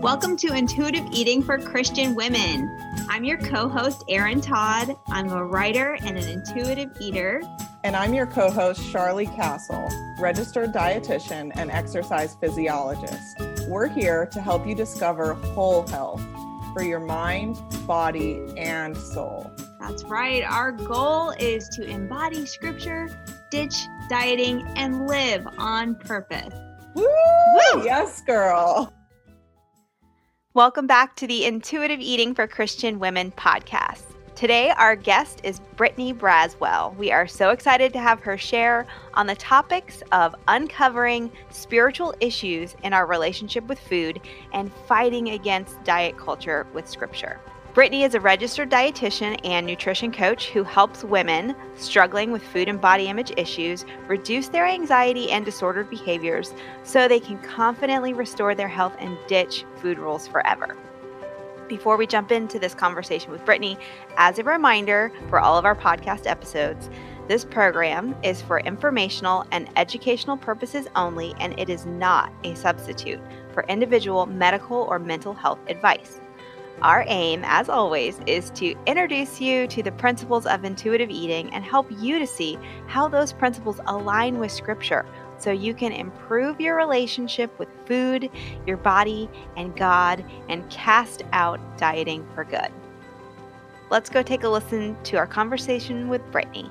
Welcome to Intuitive Eating for Christian Women. I'm your co host, Erin Todd. I'm a writer and an intuitive eater. And I'm your co host, Charlie Castle, registered dietitian and exercise physiologist. We're here to help you discover whole health for your mind, body, and soul. That's right. Our goal is to embody scripture, ditch dieting, and live on purpose. Woo! Woo! Yes, girl. Welcome back to the Intuitive Eating for Christian Women podcast. Today, our guest is Brittany Braswell. We are so excited to have her share on the topics of uncovering spiritual issues in our relationship with food and fighting against diet culture with scripture. Brittany is a registered dietitian and nutrition coach who helps women struggling with food and body image issues reduce their anxiety and disordered behaviors so they can confidently restore their health and ditch food rules forever. Before we jump into this conversation with Brittany, as a reminder for all of our podcast episodes, this program is for informational and educational purposes only, and it is not a substitute for individual medical or mental health advice. Our aim, as always, is to introduce you to the principles of intuitive eating and help you to see how those principles align with Scripture so you can improve your relationship with food, your body, and God, and cast out dieting for good. Let's go take a listen to our conversation with Brittany.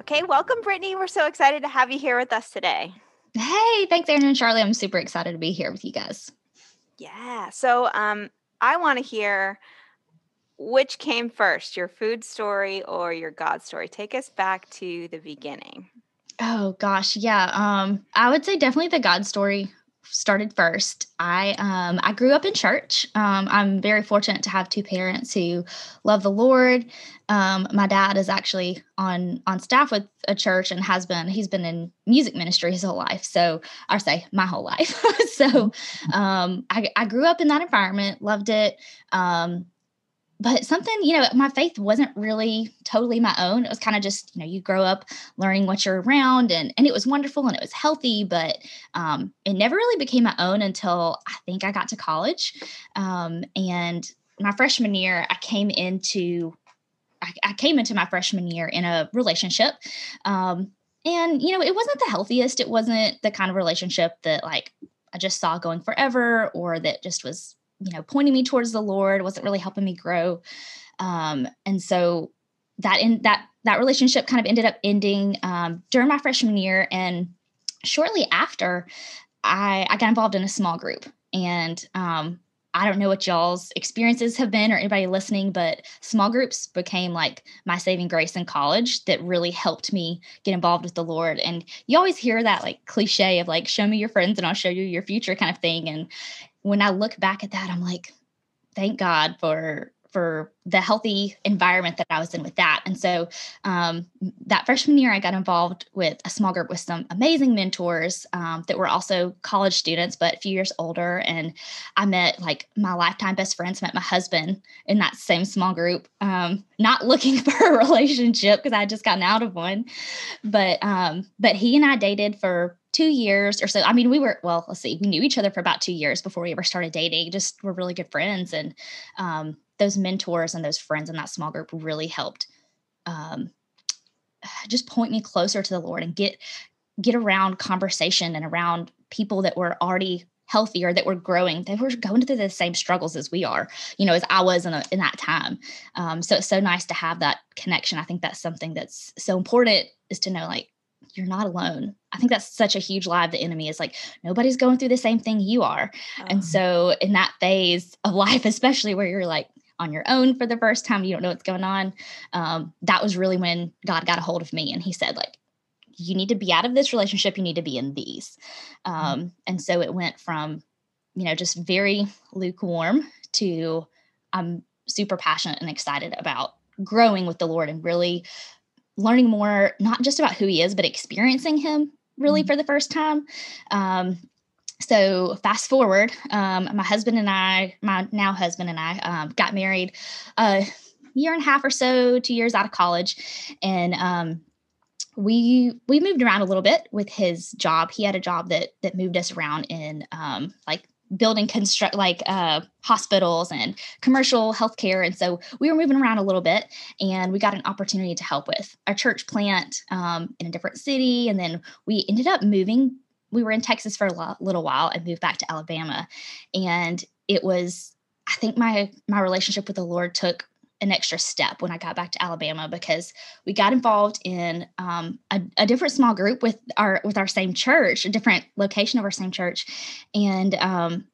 Okay, welcome, Brittany. We're so excited to have you here with us today. Hey, thanks, Erin and Charlie. I'm super excited to be here with you guys. Yeah. So um, I want to hear which came first, your food story or your God story. Take us back to the beginning. Oh gosh, yeah. Um, I would say definitely the God story started first. I um, I grew up in church. Um, I'm very fortunate to have two parents who love the Lord. Um, my dad is actually on on staff with a church and has been. He's been in music ministry his whole life. So I say my whole life. so mm-hmm. um, I, I grew up in that environment. Loved it. But something you know my faith wasn't really totally my own. It was kind of just you know you grow up learning what you're around and and it was wonderful and it was healthy but um, it never really became my own until i think i got to college. Um, and my freshman year i came into I, I, came into my freshman year in a relationship. Um, and you know it wasn't the healthiest. It wasn't the kind of relationship that like i just saw going forever or that just was you know pointing me towards the lord wasn't really helping me grow um, and so that in that that relationship kind of ended up ending um, during my freshman year and shortly after i i got involved in a small group and um, I don't know what y'all's experiences have been or anybody listening, but small groups became like my saving grace in college that really helped me get involved with the Lord. And you always hear that like cliche of like, show me your friends and I'll show you your future kind of thing. And when I look back at that, I'm like, thank God for for the healthy environment that I was in with that. And so um, that freshman year, I got involved with a small group with some amazing mentors um, that were also college students, but a few years older. And I met like my lifetime best friends, met my husband in that same small group, um, not looking for a relationship because I had just gotten out of one. But um, but he and I dated for two years or so. I mean, we were, well, let's see, we knew each other for about two years before we ever started dating, just were really good friends. And um, those mentors and those friends in that small group really helped um, just point me closer to the Lord and get get around conversation and around people that were already healthy or that were growing they were going through the same struggles as we are you know as i was in, a, in that time um, so it's so nice to have that connection i think that's something that's so important is to know like you're not alone. I think that's such a huge lie of the enemy is like nobody's going through the same thing you are. And uh-huh. so in that phase of life, especially where you're like on your own for the first time, you don't know what's going on. Um, that was really when God got a hold of me and he said, like, you need to be out of this relationship, you need to be in these. Mm-hmm. Um. And so it went from, you know, just very lukewarm to I'm super passionate and excited about growing with the Lord and really learning more, not just about who he is, but experiencing him really mm-hmm. for the first time. Um, so fast forward, um, my husband and I, my now husband and I, um, got married a year and a half or so, two years out of college, and um, we we moved around a little bit with his job. He had a job that that moved us around in um, like building construct like uh, hospitals and commercial healthcare and so we were moving around a little bit and we got an opportunity to help with a church plant um, in a different city and then we ended up moving we were in texas for a little while and moved back to alabama and it was i think my my relationship with the lord took an extra step when I got back to Alabama because we got involved in um, a, a, different small group with our with our same church, a different location of our same church, and um,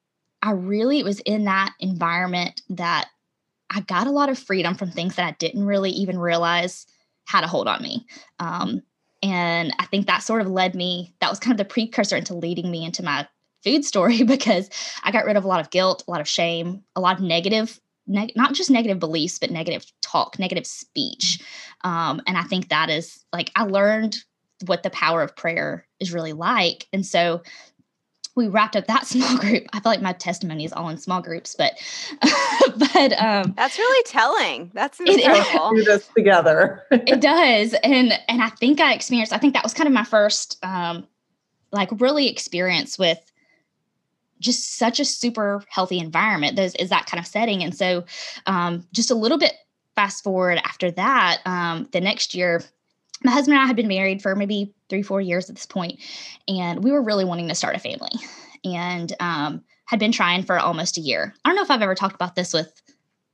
I really was in that environment that I got a lot of freedom from things that I didn't really even realize had a hold on me. Um, and I think that sort of led me. That was kind of the precursor into leading me into my food story because I got rid of a lot of guilt, a lot of shame, a lot of negative neg- not just negative beliefs, but negative talk, negative speech. Um, and I think that is like I learned what the power of prayer is really like. And so we wrapped up that small group. I feel like my testimony is all in small groups, but but um That's really telling. That's incredible. do this together. it does. And and I think I experienced I think that was kind of my first um like really experience with just such a super healthy environment There's, is that kind of setting. And so um, just a little bit fast forward after that um, the next year my husband and i had been married for maybe three four years at this point and we were really wanting to start a family. And um, had been trying for almost a year. I don't know if i've ever talked about this with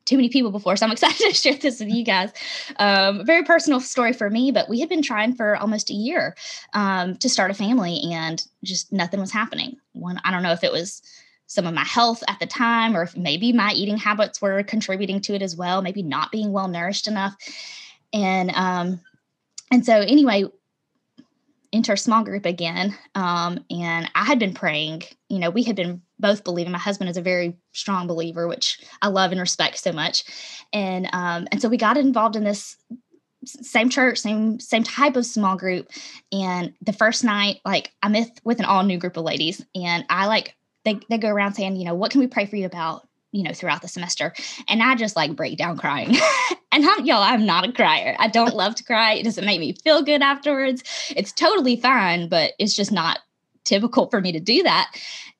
too many people before, so I'm excited to share this with you guys. Um, very personal story for me, but we had been trying for almost a year um, to start a family, and just nothing was happening. One, I don't know if it was some of my health at the time, or if maybe my eating habits were contributing to it as well. Maybe not being well nourished enough, and um, and so anyway, enter a small group again. Um, and I had been praying, you know, we had been both believe believing. My husband is a very strong believer, which I love and respect so much. And um, and so we got involved in this same church, same same type of small group. And the first night, like I'm with with an all new group of ladies, and I like they they go around saying, you know, what can we pray for you about? you know throughout the semester and i just like break down crying and I'm, y'all i'm not a crier i don't love to cry it doesn't make me feel good afterwards it's totally fine but it's just not typical for me to do that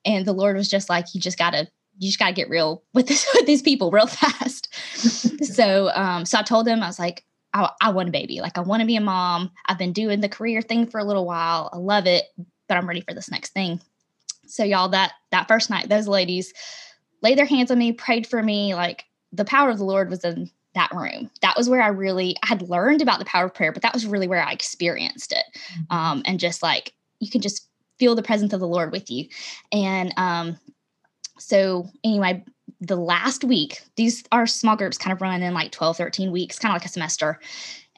and the lord was just like you just gotta you just gotta get real with this with these people real fast so um so i told them i was like I, I want a baby like i want to be a mom i've been doing the career thing for a little while i love it but i'm ready for this next thing so y'all that that first night those ladies laid their hands on me, prayed for me. Like the power of the Lord was in that room. That was where I really I had learned about the power of prayer, but that was really where I experienced it. Mm-hmm. Um, and just like you can just feel the presence of the Lord with you. And um, so anyway, the last week, these are small groups kind of run in like 12, 13 weeks, kind of like a semester.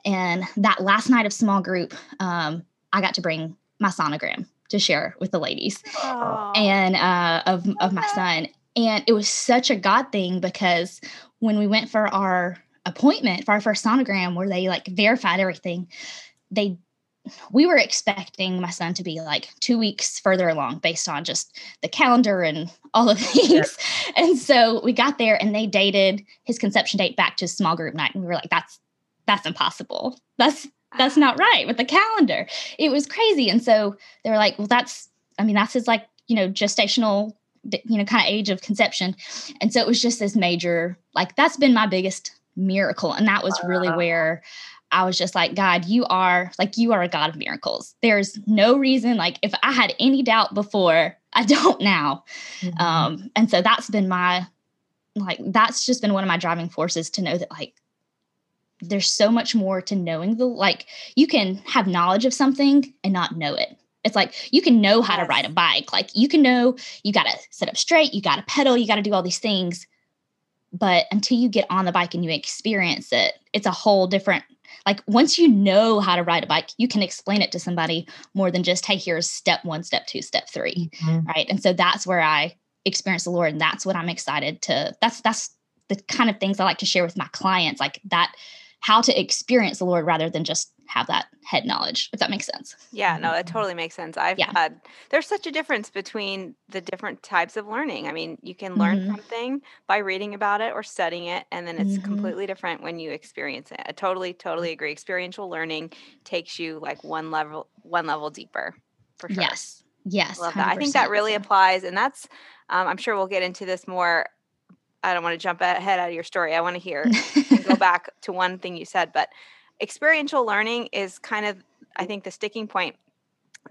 And that last night of small group, um, I got to bring my sonogram to share with the ladies Aww. and uh, of, of my son. And it was such a God thing because when we went for our appointment for our first sonogram where they like verified everything, they we were expecting my son to be like two weeks further along based on just the calendar and all of things. Yeah. And so we got there and they dated his conception date back to small group night. And we were like, that's that's impossible. That's that's not ah. right with the calendar. It was crazy. And so they were like, well, that's I mean, that's his like, you know, gestational you know kind of age of conception and so it was just this major like that's been my biggest miracle and that was really ah. where I was just like, God, you are like, you are a God of miracles. There's no reason, like, if I had any doubt before, I don't now. Mm-hmm. Um, and so that's been my, like, that's just been one of my driving forces to know that, like, there's so much more to knowing the, like, you can have knowledge of something and not know it. It's like you can know how yes. to ride a bike. Like you can know you got to sit up straight, you got to pedal, you got to do all these things. But until you get on the bike and you experience it, it's a whole different like once you know how to ride a bike, you can explain it to somebody more than just, hey, here's step one, step two, step 3 mm-hmm. Right. And so that's where I experience the Lord. And that's what I'm excited to that's that's the kind of things I like to share with my clients. Like that how to experience the Lord rather than just have that head knowledge, if that makes sense. Yeah, no, that totally makes sense. I've yeah. had there's such a difference between the different types of learning. I mean, you can learn mm-hmm. something by reading about it or studying it, and then it's mm-hmm. completely different when you experience it. I totally, totally agree. Experiential learning takes you like one level, one level deeper. For sure. Yes. Yes. Love that. I think that really applies, and that's. Um, I'm sure we'll get into this more I don't want to jump ahead out of your story. I want to hear and go back to one thing you said, but experiential learning is kind of, I think, the sticking point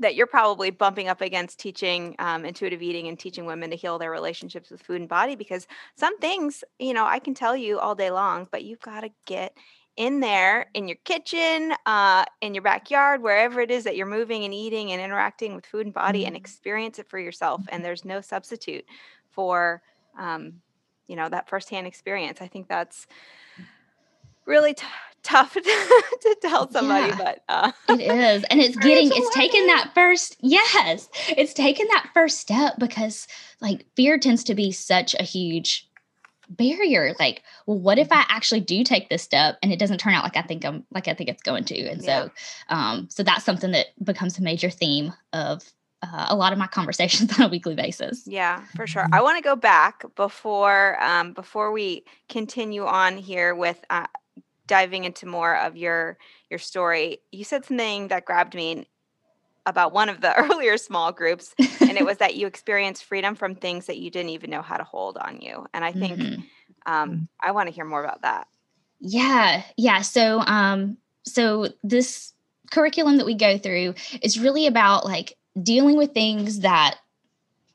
that you're probably bumping up against teaching um, intuitive eating and teaching women to heal their relationships with food and body because some things, you know, I can tell you all day long, but you've got to get in there in your kitchen, uh, in your backyard, wherever it is that you're moving and eating and interacting with food and body mm-hmm. and experience it for yourself. And there's no substitute for um, you know that firsthand experience. I think that's really t- tough to tell somebody yeah, but uh, it is and it's getting it's taken that first yes it's taken that first step because like fear tends to be such a huge barrier like well what if i actually do take this step and it doesn't turn out like i think i'm like i think it's going to and yeah. so um so that's something that becomes a major theme of uh, a lot of my conversations on a weekly basis. Yeah, for sure. I want to go back before um, before we continue on here with uh, diving into more of your your story. You said something that grabbed me about one of the earlier small groups, and it was that you experienced freedom from things that you didn't even know how to hold on you. And I think mm-hmm. um, I want to hear more about that. Yeah, yeah. So, um, so this curriculum that we go through is really about like dealing with things that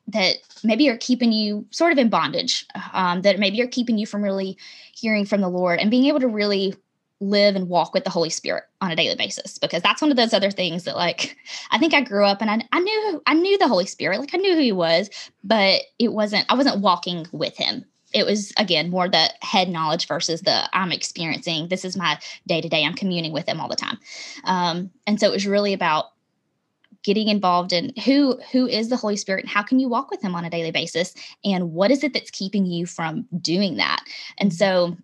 that maybe are keeping you sort of in bondage um, that maybe are keeping you from really hearing from the lord and being able to really live and walk with the holy spirit on a daily basis. Because that's one of those other things that like i think i grew up and i, I knew i knew the holy spirit. Like i knew who he was but it wasn't i wasn't walking with him. It was again more the head knowledge versus the i'm experiencing this is my day to day i'm communing with him all the time. Um, and so it was really about getting involved in who who is the holy spirit and how can you walk with him on a daily basis and what is it that's keeping you from doing that and so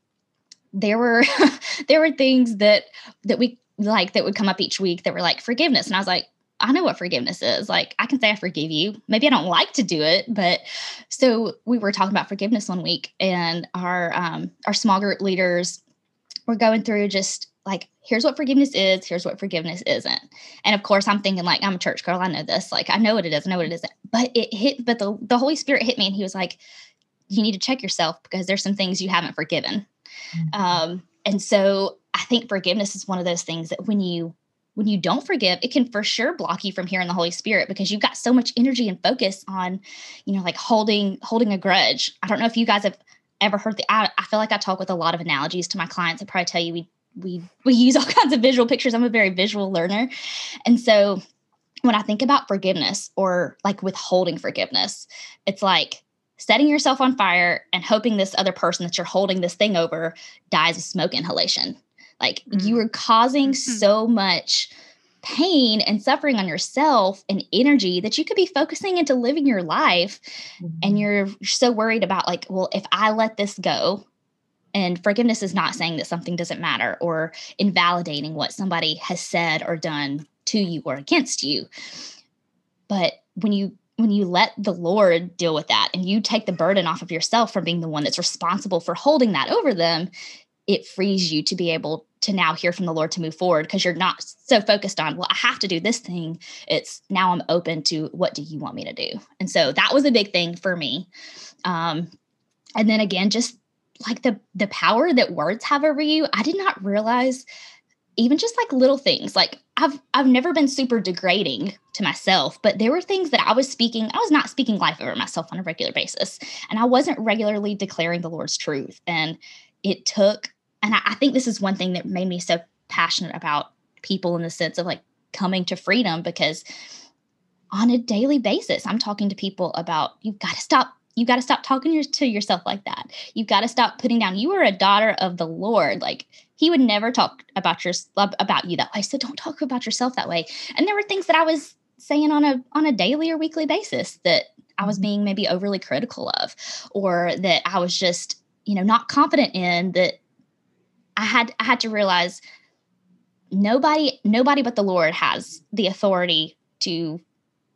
there were there were things that that we like that would come up each week that were like forgiveness and i was like I know what forgiveness is. Like, I can say I forgive you. Maybe I don't like to do it, but so we were talking about forgiveness one week, and our um, our small group leaders were going through just like here's what forgiveness is here's what forgiveness isn't. And of course i'm thinking like i'm a church girl i know this like i know what it is i know what it isn't. But it hit but the, the holy spirit hit me and he was like you need to check yourself because there's some things you haven't forgiven. Mm-hmm. um, and so i think forgiveness is one of those things that when you when you don't forgive it can for sure block you from hearing the holy spirit because you've got so much energy and focus on you know like holding holding a grudge. I don't know if you guys have ever heard the I, I feel like i talk with a lot of analogies to my clients. I probably tell you we we we use all kinds of visual pictures. I'm a very visual learner. And so when I think about forgiveness or like withholding forgiveness, it's like setting yourself on fire and hoping this other person that you're holding this thing over dies of smoke inhalation. Like mm-hmm. you are causing mm-hmm. so much pain and suffering on yourself and energy that you could be focusing into living your life mm-hmm. and you're so worried about like well if i let this go and forgiveness is not saying that something doesn't matter or invalidating what somebody has said or done to you or against you. But when you when you let the Lord deal with that and you take the burden off of yourself from being the one that's responsible for holding that over them, it frees you to be able to now hear from the Lord to move forward because you're not so focused on, well, I have to do this thing. It's now I'm open to what do you want me to do? And so that was a big thing for me. Um, and then again, just like the the power that words have over you i did not realize even just like little things like i've i've never been super degrading to myself but there were things that i was speaking i was not speaking life over myself on a regular basis and i wasn't regularly declaring the lord's truth and it took and I, I think this is one thing that made me so passionate about people in the sense of like coming to freedom because on a daily basis i'm talking to people about you've got to stop you got to stop talking to yourself like that. You've got to stop putting down. You are a daughter of the Lord. Like he would never talk about your about you that way. So don't talk about yourself that way. And there were things that I was saying on a on a daily or weekly basis that I was mm-hmm. being maybe overly critical of, or that I was just you know not confident in that I had I had to realize nobody nobody but the Lord has the authority to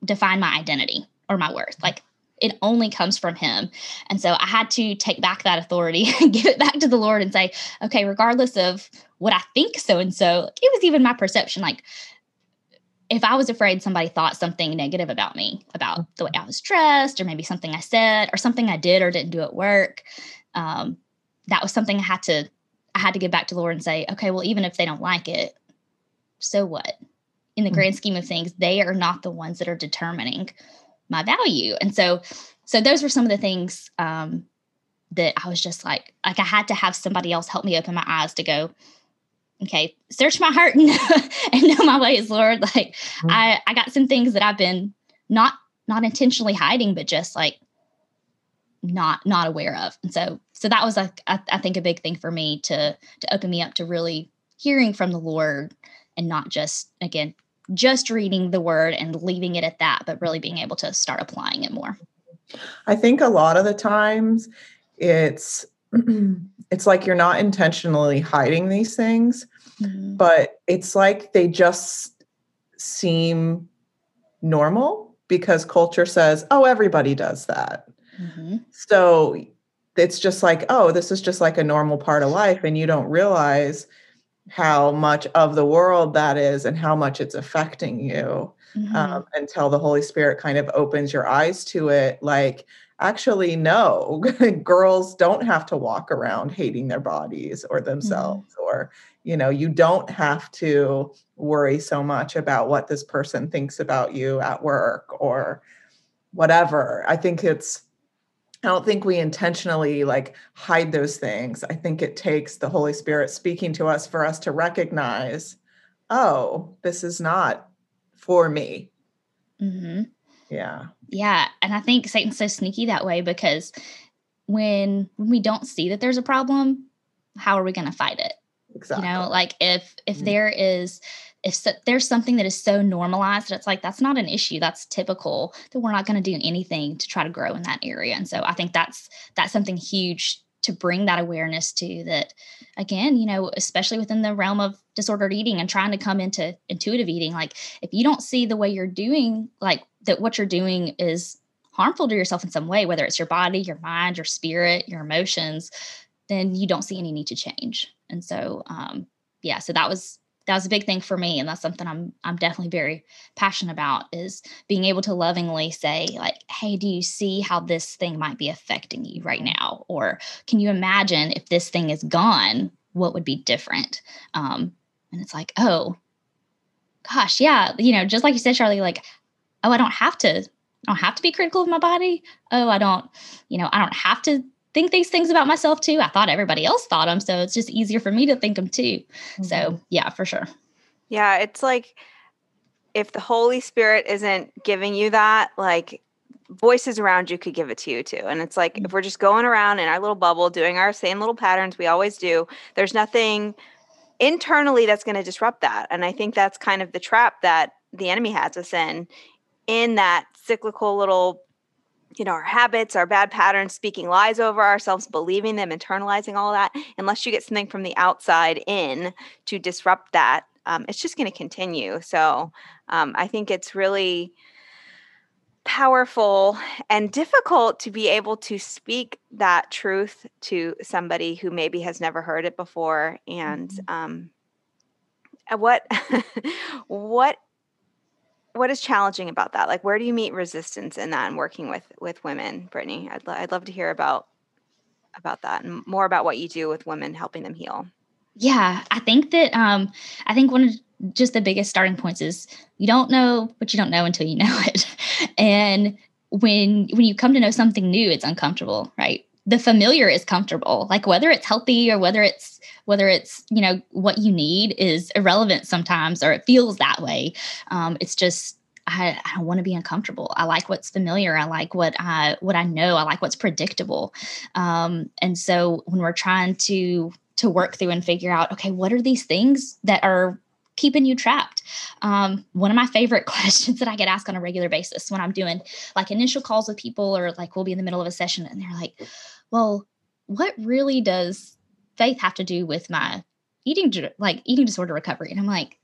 define my identity or my worth. Like it only comes from him. And so I had to take back that authority and give it back to the Lord and say, okay, regardless of what I think so and so, it was even my perception. Like if I was afraid somebody thought something negative about me, about the way I was dressed, or maybe something I said, or something I did or didn't do at work, um, that was something I had to I had to give back to the Lord and say, okay, well, even if they don't like it, so what? In the grand scheme of things, they are not the ones that are determining my value. And so, so those were some of the things um, that I was just like, like I had to have somebody else help me open my eyes to go, okay, search my heart and, and know my ways, Lord. Like mm-hmm. I, I got some things that I've been not, not intentionally hiding, but just like not, not aware of. And so, so that was like, I, I think a big thing for me to, to open me up to really hearing from the Lord and not just, again, just reading the word and leaving it at that, but really being able to start applying it more. I think a lot of the times it's it's like you're not intentionally hiding these things, mm-hmm. but it's like they just seem normal because culture says, "Oh, everybody does that." Mm-hmm. So it's just like, "Oh, this is just like a normal part of life," and you don't realize how much of the world that is and how much it's affecting you mm-hmm. um, until the Holy Spirit kind of opens your eyes to it. Like, actually, no, girls don't have to walk around hating their bodies or themselves, mm-hmm. or, you know, you don't have to worry so much about what this person thinks about you at work or whatever. I think it's, I don't think we intentionally like hide those things. I think it takes the Holy Spirit speaking to us for us to recognize, oh, this is not for me. Mm-hmm. Yeah. Yeah. And I think Satan's so sneaky that way because when when we don't see that there's a problem, how are we going to fight it? Exactly. You know, like if if mm-hmm. there is if so, there's something that is so normalized that it's like that's not an issue. That's typical that we're not going to do anything to try to grow in that area. And so i think that's that's something huge to bring that awareness to that again you know especially within the realm of disordered eating and trying to come into intuitive eating like if you don't see the way you're doing like that what you're doing is harmful to yourself in some way whether it's your body your mind your spirit your emotions then you don't see any need to change. And so um yeah so that was that was a big thing for me and that's something i'm i'm definitely very passionate about is being able to lovingly say like hey do you see how this thing might be affecting you right now or can you imagine if this thing is gone what would be different um and it's like oh gosh yeah you know just like you said charlie like oh i don't have to I don't have to be critical of my body. Oh, I don't, you know, I don't have to think these things about myself too. I thought everybody else thought them, so it's just easier for me to think them too. Mm-hmm. So, yeah, for sure. Yeah, it's like if the Holy Spirit isn't giving you that, like voices around you could give it to you too. And it's like mm-hmm. if we're just going around in our little bubble doing our same little patterns we always do, there's nothing internally that's going to disrupt that. And I think that's kind of the trap that the enemy has us in in that cyclical little you know, our habits, our bad patterns, speaking lies over ourselves, believing them, internalizing all that, unless you get something from the outside in to disrupt that, um, it's just going to continue. So um, I think it's really powerful and difficult to be able to speak that truth to somebody who maybe has never heard it before. And mm-hmm. um, what what what is challenging about that? Like, where do you meet resistance in that and working with with women, Brittany? I'd lo- I'd love to hear about about that and more about what you do with women, helping them heal. Yeah, I think that um, I think one of just the biggest starting points is you don't know what you don't know until you know it, and when when you come to know something new, it's uncomfortable, right? The familiar is comfortable, like whether it's healthy or whether it's whether it's you know what you need is irrelevant sometimes or it feels that way um, it's just I, I don't want to be uncomfortable. I like what's familiar. I like what I what I know. I like what's predictable. Um, and so when we're trying to to work through and figure out, okay, what are these things that are keeping you trapped? Um, one of my favorite questions that I get asked on a regular basis when I'm doing like initial calls with people, or like we'll be in the middle of a session, and they're like, "Well, what really does faith have to do with my eating like eating disorder recovery. And I'm like,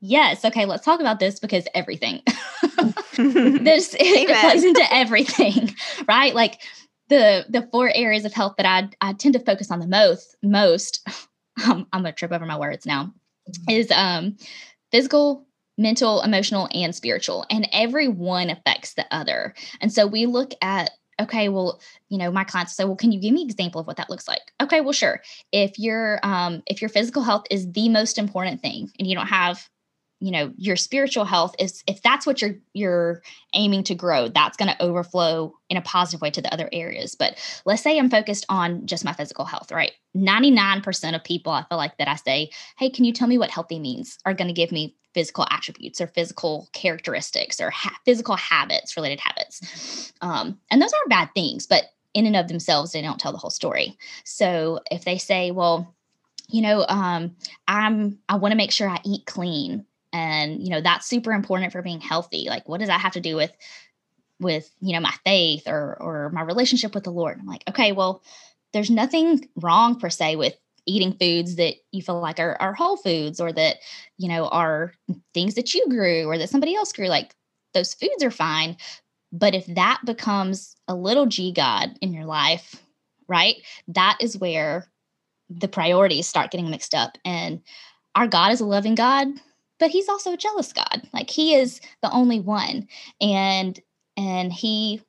yes, okay, let's talk about this because everything. this it, it plays into everything, right? Like the the four areas of health that I I tend to focus on the most most. Um, I'm gonna trip over my words now. Is um physical, mental, emotional, and spiritual, and every one affects the other. And so we look at okay well you know my clients say well can you give me an example of what that looks like? Okay well sure. If your um if your physical health is the most important thing and you don't have you know your spiritual health is if that's what you're you're aiming to grow that's going to overflow in a positive way to the other areas. But let's say i'm focused on just my physical health right? 99% of people i feel like that i say hey can you tell me what healthy means? are going to give me physical attributes or physical characteristics or ha- physical habits related habits. Um, and those aren't bad things but in and of themselves they don't tell the whole story. So if they say well you know um, i'm i want to make sure i eat clean and you know that's super important for being healthy like what does that have to do with with you know my faith or or my relationship with the lord? I'm like okay well there's nothing wrong per se with eating foods that you feel like are, are whole foods or that you know are things that you grew or that somebody else grew like those foods are fine but if that becomes a little g god in your life right that is where the priorities start getting mixed up and our god is a loving god but he's also a jealous God. Like he is the only one. And and he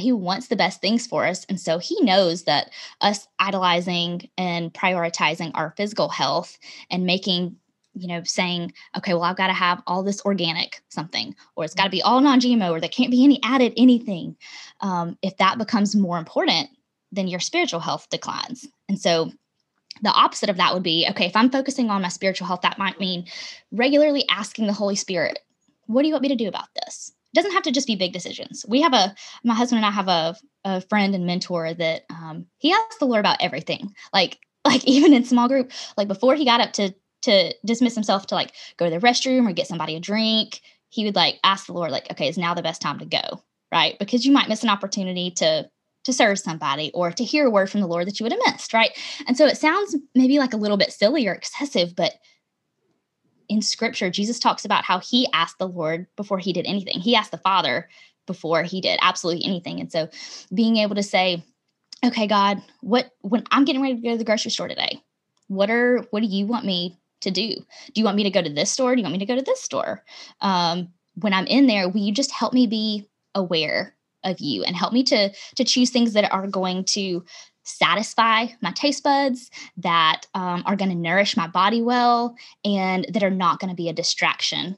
he wants the best things for us. And so he knows that us idolizing and prioritizing our physical health and making you know, saying, okay, well, I've got to have all this organic something, or it's got to be all non GMO, or there can't be any added anything. Um, if that becomes more important, then your spiritual health declines. And so the opposite of that would be okay, if I'm focusing on my spiritual health, that might mean regularly asking the Holy Spirit, what do you want me to do about this? It doesn't have to just be big decisions. We have a, my husband and I have a, a friend and mentor that um, he asks the Lord about everything. Like, like even in small group, like before he got up to to dismiss himself to like go to the restroom or get somebody a drink, he would like ask the Lord, like, okay, is now the best time to go? Right. Because you might miss an opportunity to to serve somebody or to hear a word from the Lord that you would have missed, right? And so it sounds maybe like a little bit silly or excessive, but in scripture, Jesus talks about how he asked the Lord before he did anything. He asked the Father before he did absolutely anything. And so being able to say, okay, God, what when I'm getting ready to go to the grocery store today, what are what do you want me to do? Do you want me to go to this store? Do you want me to go to this store? Um, when I'm in there, will you just help me be aware of you and help me to to choose things that are going to satisfy my taste buds that um, are going to nourish my body well and that are not going to be a distraction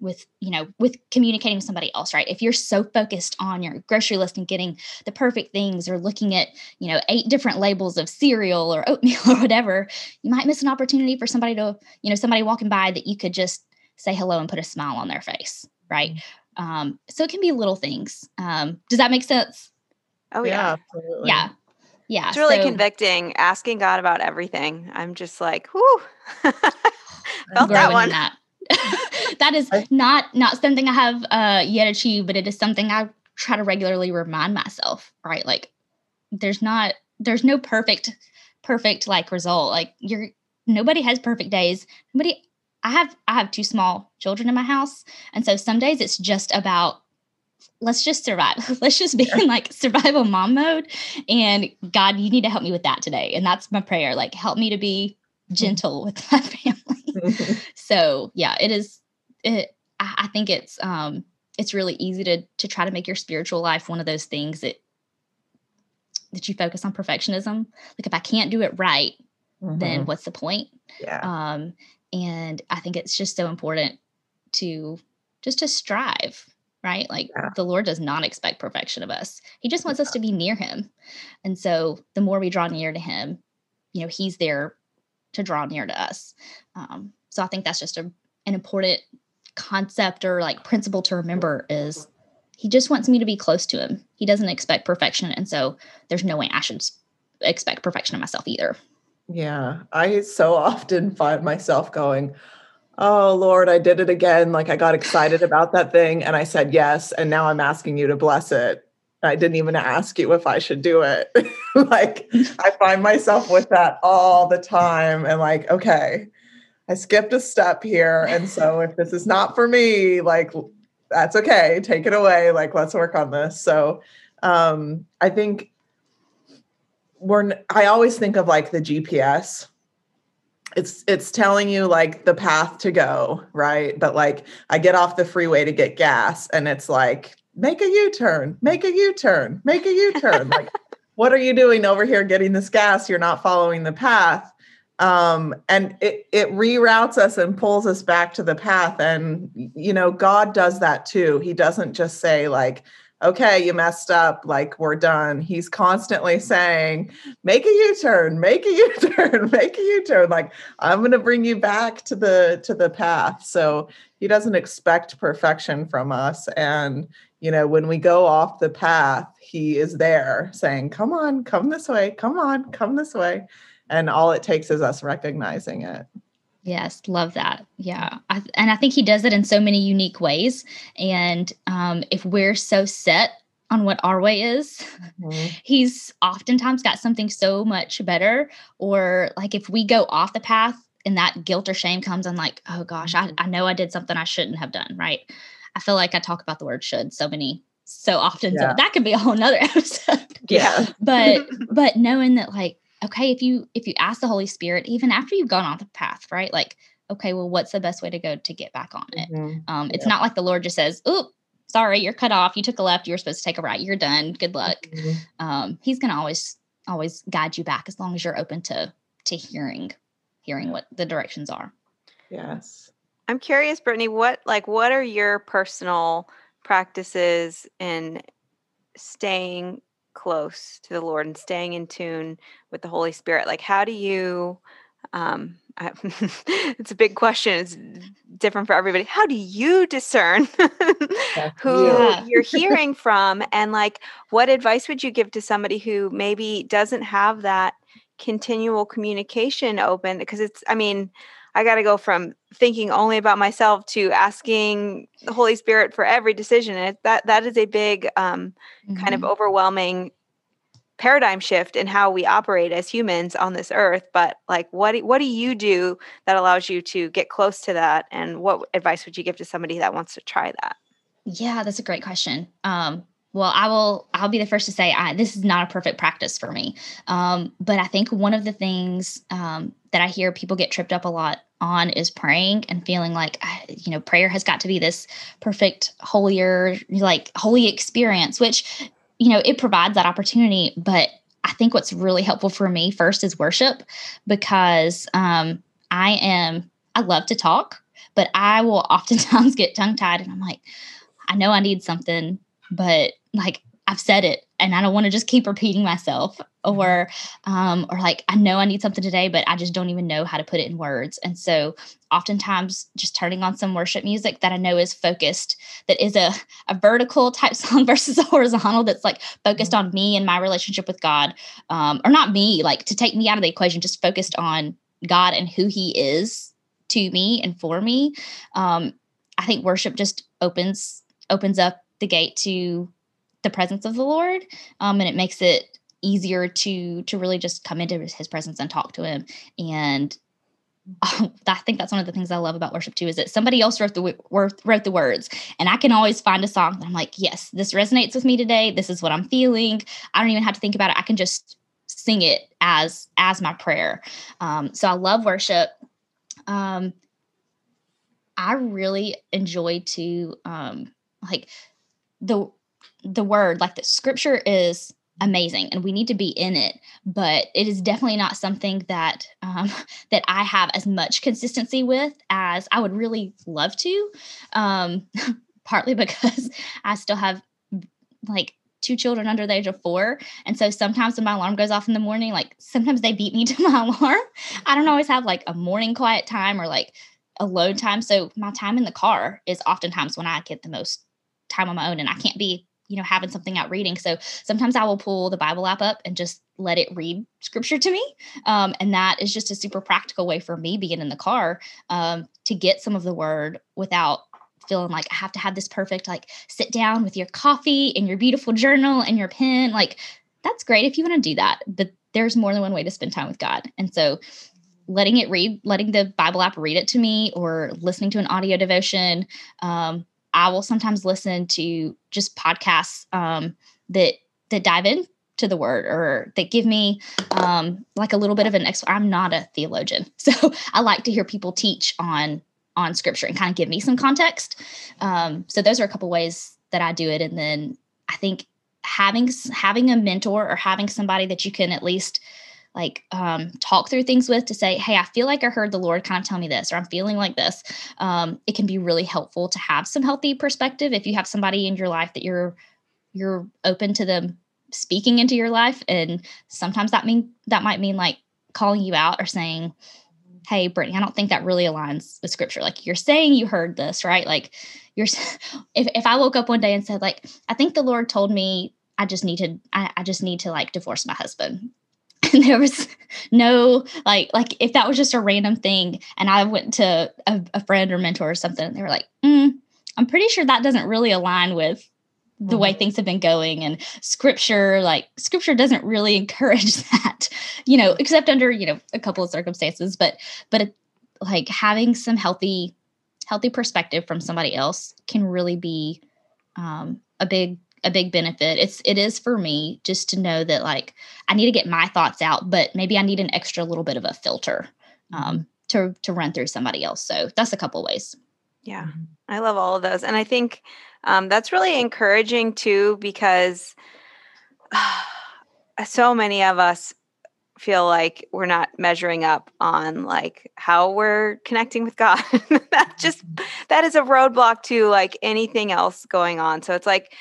with you know with communicating with somebody else right if you're so focused on your grocery list and getting the perfect things or looking at you know eight different labels of cereal or oatmeal or whatever you might miss an opportunity for somebody to you know somebody walking by that you could just say hello and put a smile on their face right mm-hmm. Um, so it can be little things. Um, does that make sense? Oh yeah. Yeah. Yeah. Yeah. It's really so, convicting asking God about everything. I'm just like, whoo. Felt that one. That. that is not not something I have uh yet achieved, but it is something I try to regularly remind myself, right? Like there's not there's no perfect perfect like result. Like you're nobody has perfect days. Nobody I have I have two small children in my house, and so some days it's just about let's just survive. let's just be in like survival mom mode, and God, you need to help me with that today. And that's my prayer. Like, help me to be gentle with my family. so yeah, it is. It I, I think it's um it's really easy to to try to make your spiritual life one of those things that that you focus on perfectionism. Like if I can't do it right, mm-hmm. then what's the point? Yeah. Um, and i think it's just so important to just to strive right? Like yeah. the lord does not expect perfection of us. He just wants yeah. us to be near him. And so the more we draw near to him you know he's there to draw near to us. Um, so i think that's just a, an important concept or like principle to remember is he just wants me to be close to him. He doesn't expect perfection and so there's no way i should expect perfection of myself either. Yeah, I so often find myself going, Oh Lord, I did it again. Like I got excited about that thing and I said yes. And now I'm asking you to bless it. I didn't even ask you if I should do it. like I find myself with that all the time and like, okay, I skipped a step here. And so if this is not for me, like that's okay. Take it away. Like let's work on this. So um I think we're I always think of like the GPS it's it's telling you like the path to go right? But like i get off the freeway to get gas and it's like make a u-turn make a u-turn make a u-turn. Like what are you doing over here getting this gas? You're not following the path. Um, and it it reroutes us and pulls us back to the path. And you know god does that too. He doesn't just say like okay, you messed up, like we're done. He's constantly saying, make a U-turn, make a U-turn, make a U-turn. Like I'm going to bring you back to the to the path. So he doesn't expect perfection from us and you know, when we go off the path, he is there saying, "Come on, come this way. Come on, come this way." And all it takes is us recognizing it. Yes, love that. Yeah. I, and I think he does it in so many unique ways. And um, if we're so set on what our way is, mm-hmm. he's oftentimes got something so much better. Or like if we go off the path and that guilt or shame comes, I'm like, oh gosh, I, I know I did something I shouldn't have done. Right. I feel like I talk about the word should so many so often. Yeah. So that could be a whole nother episode. Yeah. but but knowing that like okay if you if you ask the holy spirit even after you've gone on the path right? Like okay well what's the best way to go to get back on it? Mm-hmm. um it's yeah. not like the lord just says oh sorry you're cut off. You took a left. You were supposed to take a right. You're done. Good luck. Mm-hmm. um he's gonna always always guide you back as long as you're open to to hearing hearing what the directions are. Yes. I'm curious brittany what like what are your personal practices in staying close to the Lord and staying in tune with the Holy Spirit? Like, how do you? Um, I, it's a big question. It's different for everybody. How do you discern who yeah. you're hearing from, and like, what advice would you give to somebody who maybe doesn't have that continual communication open? Because it's, I mean, I got to go from thinking only about myself to asking the Holy Spirit for every decision. And that that is a big um, mm-hmm. kind of mm-hmm. overwhelming paradigm shift in how we operate as humans on this earth. But like, what what do you do that allows you to get close to that? And what advice would you give to somebody that wants to try that? Yeah, that's a great question. Um, well, I will. I'll be the first to say I, this is not a perfect practice for me. Um, but I think one of the things um, that I hear people get tripped up a lot on is praying and feeling like you know prayer has got to be this perfect, holier, like holy experience. Which you know it provides that opportunity, but I think what's really helpful for me first is worship because um, I am. I love to talk, but I will oftentimes get tongue tied, and I'm like, I know I need something but like I've said it and I don't want to just keep repeating myself mm-hmm. or um or like I know I need something today but I just don't even know how to put it in words. And so oftentimes just turning on some worship music that I know is focused that is a a vertical type song versus a horizontal that's like focused mm-hmm. on me and my relationship with God um or not me like to take me out of the equation just focused on God and who he is to me and for me. Um I think worship just opens opens up the gate to the presence of the Lord, um, and it makes it easier to to really just come into His presence and talk to Him. And oh, I think that's one of the things I love about worship too is that somebody else wrote the wrote the words, and I can always find a song that I'm like, yes, this resonates with me today. This is what I'm feeling. I don't even have to think about it. I can just sing it as as my prayer. Um, so I love worship. Um, I really enjoy to um, like the the word like the scripture is amazing and we need to be in it but it is definitely not something that um, that i have as much consistency with as i would really love to um, partly because i still have like two children under the age of four and so sometimes when my alarm goes off in the morning like sometimes they beat me to my alarm. I don't always have like a morning quiet time or like alone time so my time in the car is oftentimes when i get the most time on my own and I can't be, you know, having something out reading. So sometimes I will pull the Bible app up and just let it read scripture to me. Um, and that is just a super practical way for me being in the car um, to get some of the word without feeling like I have to have this perfect, like sit down with your coffee and your beautiful journal and your pen. Like, that's great if you want to do that. But there's more than one way to spend time with God. And so letting it read, letting the Bible app read it to me or listening to an audio devotion. Um, I will sometimes listen to just podcasts um, that that dive in to the word or that give me um, like a little bit of an ex i'm not a theologian so i like to hear people teach on on scripture and kind of give me some context. Um, so those are a couple ways that i do it and then i think having having a mentor or having somebody that you can at least like um, talk through things with to say hey i feel like i heard the lord kind of tell me this or i'm feeling like this. Um, it can be really helpful to have some healthy perspective if you have somebody in your life that you're you're open to them speaking into your life and sometimes that mean that might mean like calling you out or saying hey brittany i don't think that really aligns with scripture. Like you're saying you heard this right? Like you're if, if i woke up one day and said like i think the lord told me i just need to I, I just need to like divorce my husband and there was no like like if that was just a random thing and i went to a, a friend or mentor or something and they were like mm, i'm pretty sure that doesn't really align with the way mm-hmm. things have been going and scripture like scripture doesn't really encourage that you know except under you know a couple of circumstances but but it, like having some healthy healthy perspective from somebody else can really be um, a big a big benefit it's it is for me just to know that like i need to get my thoughts out but maybe i need an extra little bit of a filter um, to to run through somebody else so that's a couple ways yeah mm-hmm. i love all of those and i think um, that's really encouraging too because uh, so many of us feel like we're not measuring up on like how we're connecting with God. that just that is a roadblock to like anything else going on. So it's like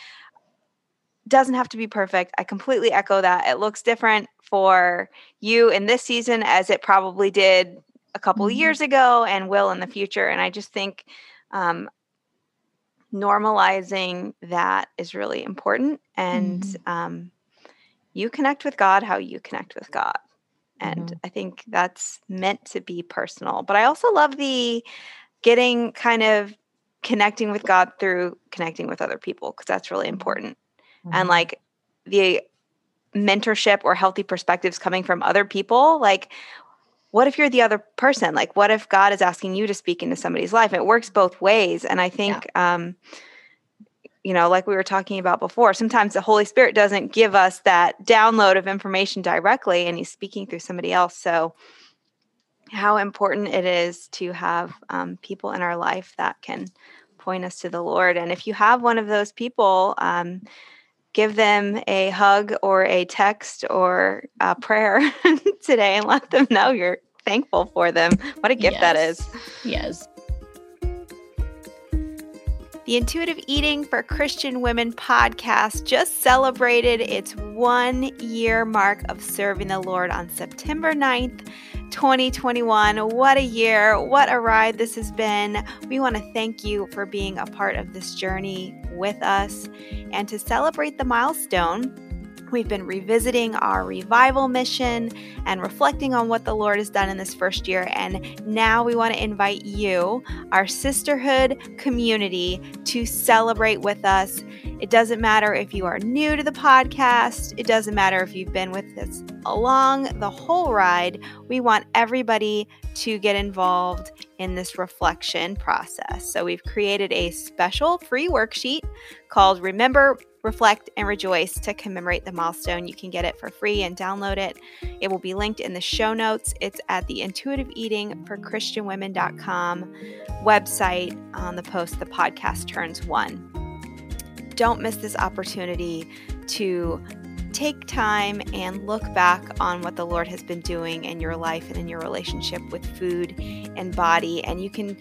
doesn't have to be perfect. I completely echo that. It looks different for you in this season as it probably did a couple mm-hmm. years ago and will in the future. And I just think um, normalizing that is really important and mm-hmm. um, you connect with god how you connect with god and mm-hmm. i think that's meant to be personal but i also love the getting kind of connecting with god through connecting with other people because that's really important mm-hmm. and like the mentorship or healthy perspectives coming from other people like what if you're the other person? Like, what if God is asking you to speak into somebody's life? It works both ways. And I think, yeah. um, you know, like we were talking about before, sometimes the Holy Spirit doesn't give us that download of information directly and he's speaking through somebody else. So, how important it is to have um, people in our life that can point us to the Lord. And if you have one of those people, um, give them a hug or a text or a prayer today and let them know you're thankful for them. What a gift yes. that is. Yes. The Intuitive Eating for Christian Women podcast just celebrated its one year mark of serving the Lord on September 9th. 2021. What a year. What a ride this has been. We want to thank you for being a part of this journey with us. And to celebrate the milestone, We've been revisiting our revival mission and reflecting on what the Lord has done in this first year. And now we want to invite you, our sisterhood community, to celebrate with us. It doesn't matter if you are new to the podcast, it doesn't matter if you've been with us along the whole ride. We want everybody to get involved in this reflection process. So we've created a special free worksheet called Remember reflect, and rejoice to commemorate the milestone. You can get it for free and download it. It will be linked in the show notes. It's at the intuitive eating for christianwomen.com website on the post the podcast turns one. Don't miss this opportunity to take time and look back on what the Lord has been doing in your life and in your relationship with food and body. And you can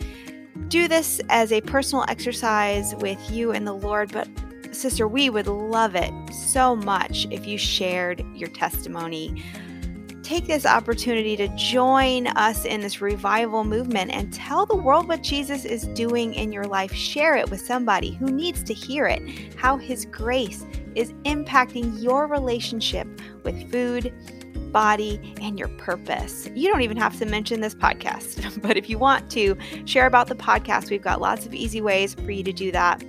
do this as a personal exercise with you and the Lord, but Sister, we would love it so much if you shared your testimony. Take this opportunity to join us in this revival movement and tell the world what Jesus is doing in your life. Share it with somebody who needs to hear it, how His grace is impacting your relationship with food body, and your purpose. You don't even have to mention this podcast, but if you want to share about the podcast, we've got lots of easy ways for you to do that.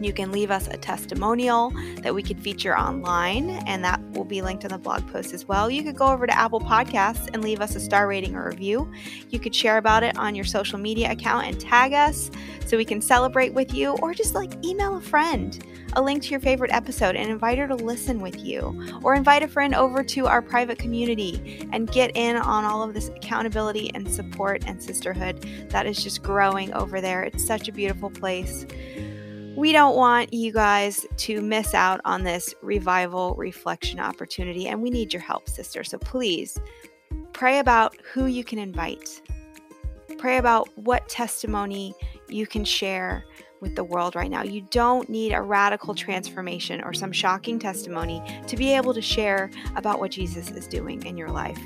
You can leave us a testimonial that we could feature online, and that will be linked in the blog post as well. You could go over to Apple Podcasts and leave us a star rating or review. You could share about it on your social media account and tag us so we can celebrate with you, or just like email a friend a link to your favorite episode and invite her to listen with you, or invite a friend over to our private community and get in on all of this accountability and support and sisterhood that is just growing over there. It's such a beautiful place. We don't want you guys to miss out on this revival reflection opportunity, and we need your help, sister. So please pray about who you can invite. Pray about what testimony you can share with the world right now. You don't need a radical transformation or some shocking testimony to be able to share about what Jesus is doing in your life.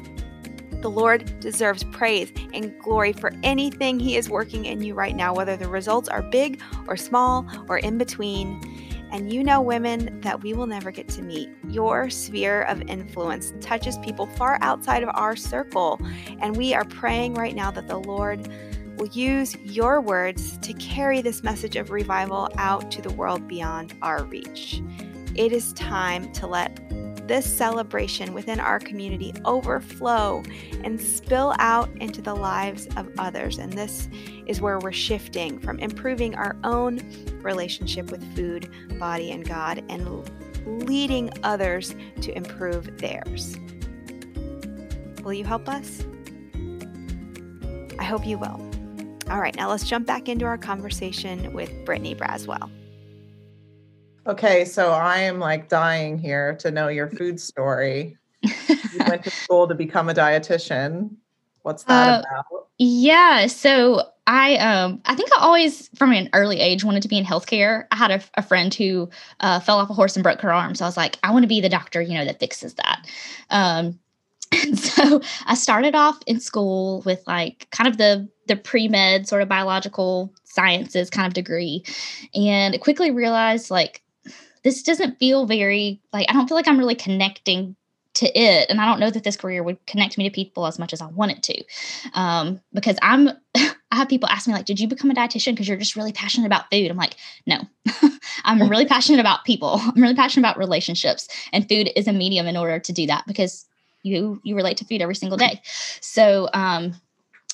The Lord deserves praise and glory for anything He is working in you right now, whether the results are big or small or in between. And you know, women, that we will never get to meet. Your sphere of influence touches people far outside of our circle. And we are praying right now that the Lord will use your words to carry this message of revival out to the world beyond our reach. It is time to let this celebration within our community overflow and spill out into the lives of others. And this is where we're shifting from improving our own relationship with food, body, and God and leading others to improve theirs. Will you help us? I hope you will. All right, now let's jump back into our conversation with Brittany Braswell. Okay, so I am like dying here to know your food story. you went to school to become a dietitian. What's that uh, about? Yeah, so I um I think I always from an early age wanted to be in healthcare. I had a, a friend who uh, fell off a horse and broke her arm, so I was like, I want to be the doctor, you know, that fixes that. Um, and so I started off in school with like kind of the the pre med sort of biological sciences kind of degree, and quickly realized like this doesn't feel very like I don't feel like I'm really connecting to it and i don't know that this career would connect me to people as much as i want it to. Um, because i'm i have people ask me like did you become a dietitian? Because you're just really passionate about food. I'm like no. I'm really passionate about people. I'm really passionate about relationships and food is a medium in order to do that because you you relate to food every single day. So um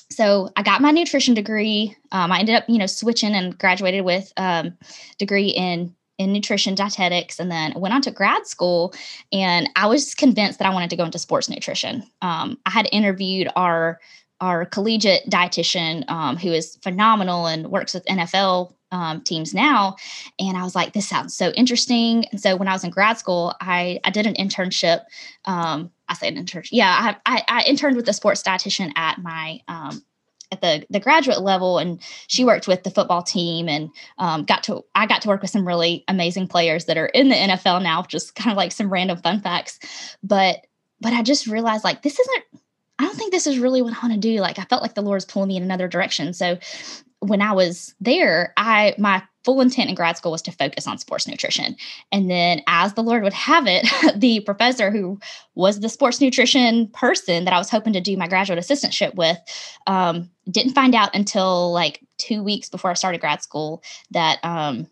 so I got my nutrition degree. Um, I ended up, you know, switching and graduated with um, degree in in nutrition dietetics and then went on to grad school and i was convinced that i wanted to go into sports nutrition. Um, i had interviewed our our collegiate dietitian um, who is phenomenal and works with nfl um, teams now and i was like this sounds so interesting. And so when i was in grad school i, I did an internship um, i an internship yeah I, I, I, interned with a sports dietitian at my um, at the the graduate level and she worked with the football team and um, got to i got to work with some really amazing players that are in the nfl now just kind of like some random fun facts. But but i just realized like this isn't i don't think this is really what i want to do. Like i felt like the lord's pulling me in another direction. So when i was there i my full intent in grad school was to focus on sports nutrition. And then, as the Lord would have it, the professor who was the sports nutrition person that I was hoping to do my graduate assistantship with um, didn't find out until like two weeks before I started grad school that. Um,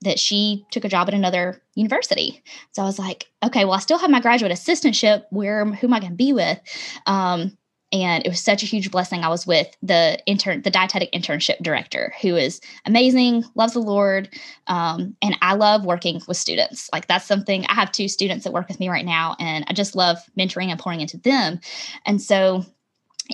that she took a job at another university. So I was like, okay, well, I still have my graduate assistantship. Where, who am I going to be with? Um, and it was such a huge blessing. I was with the intern, the dietetic internship director, who is amazing, loves the Lord, um, and I love working with students. Like that's something I have two students that work with me right now, and I just love mentoring and pouring into them. And so,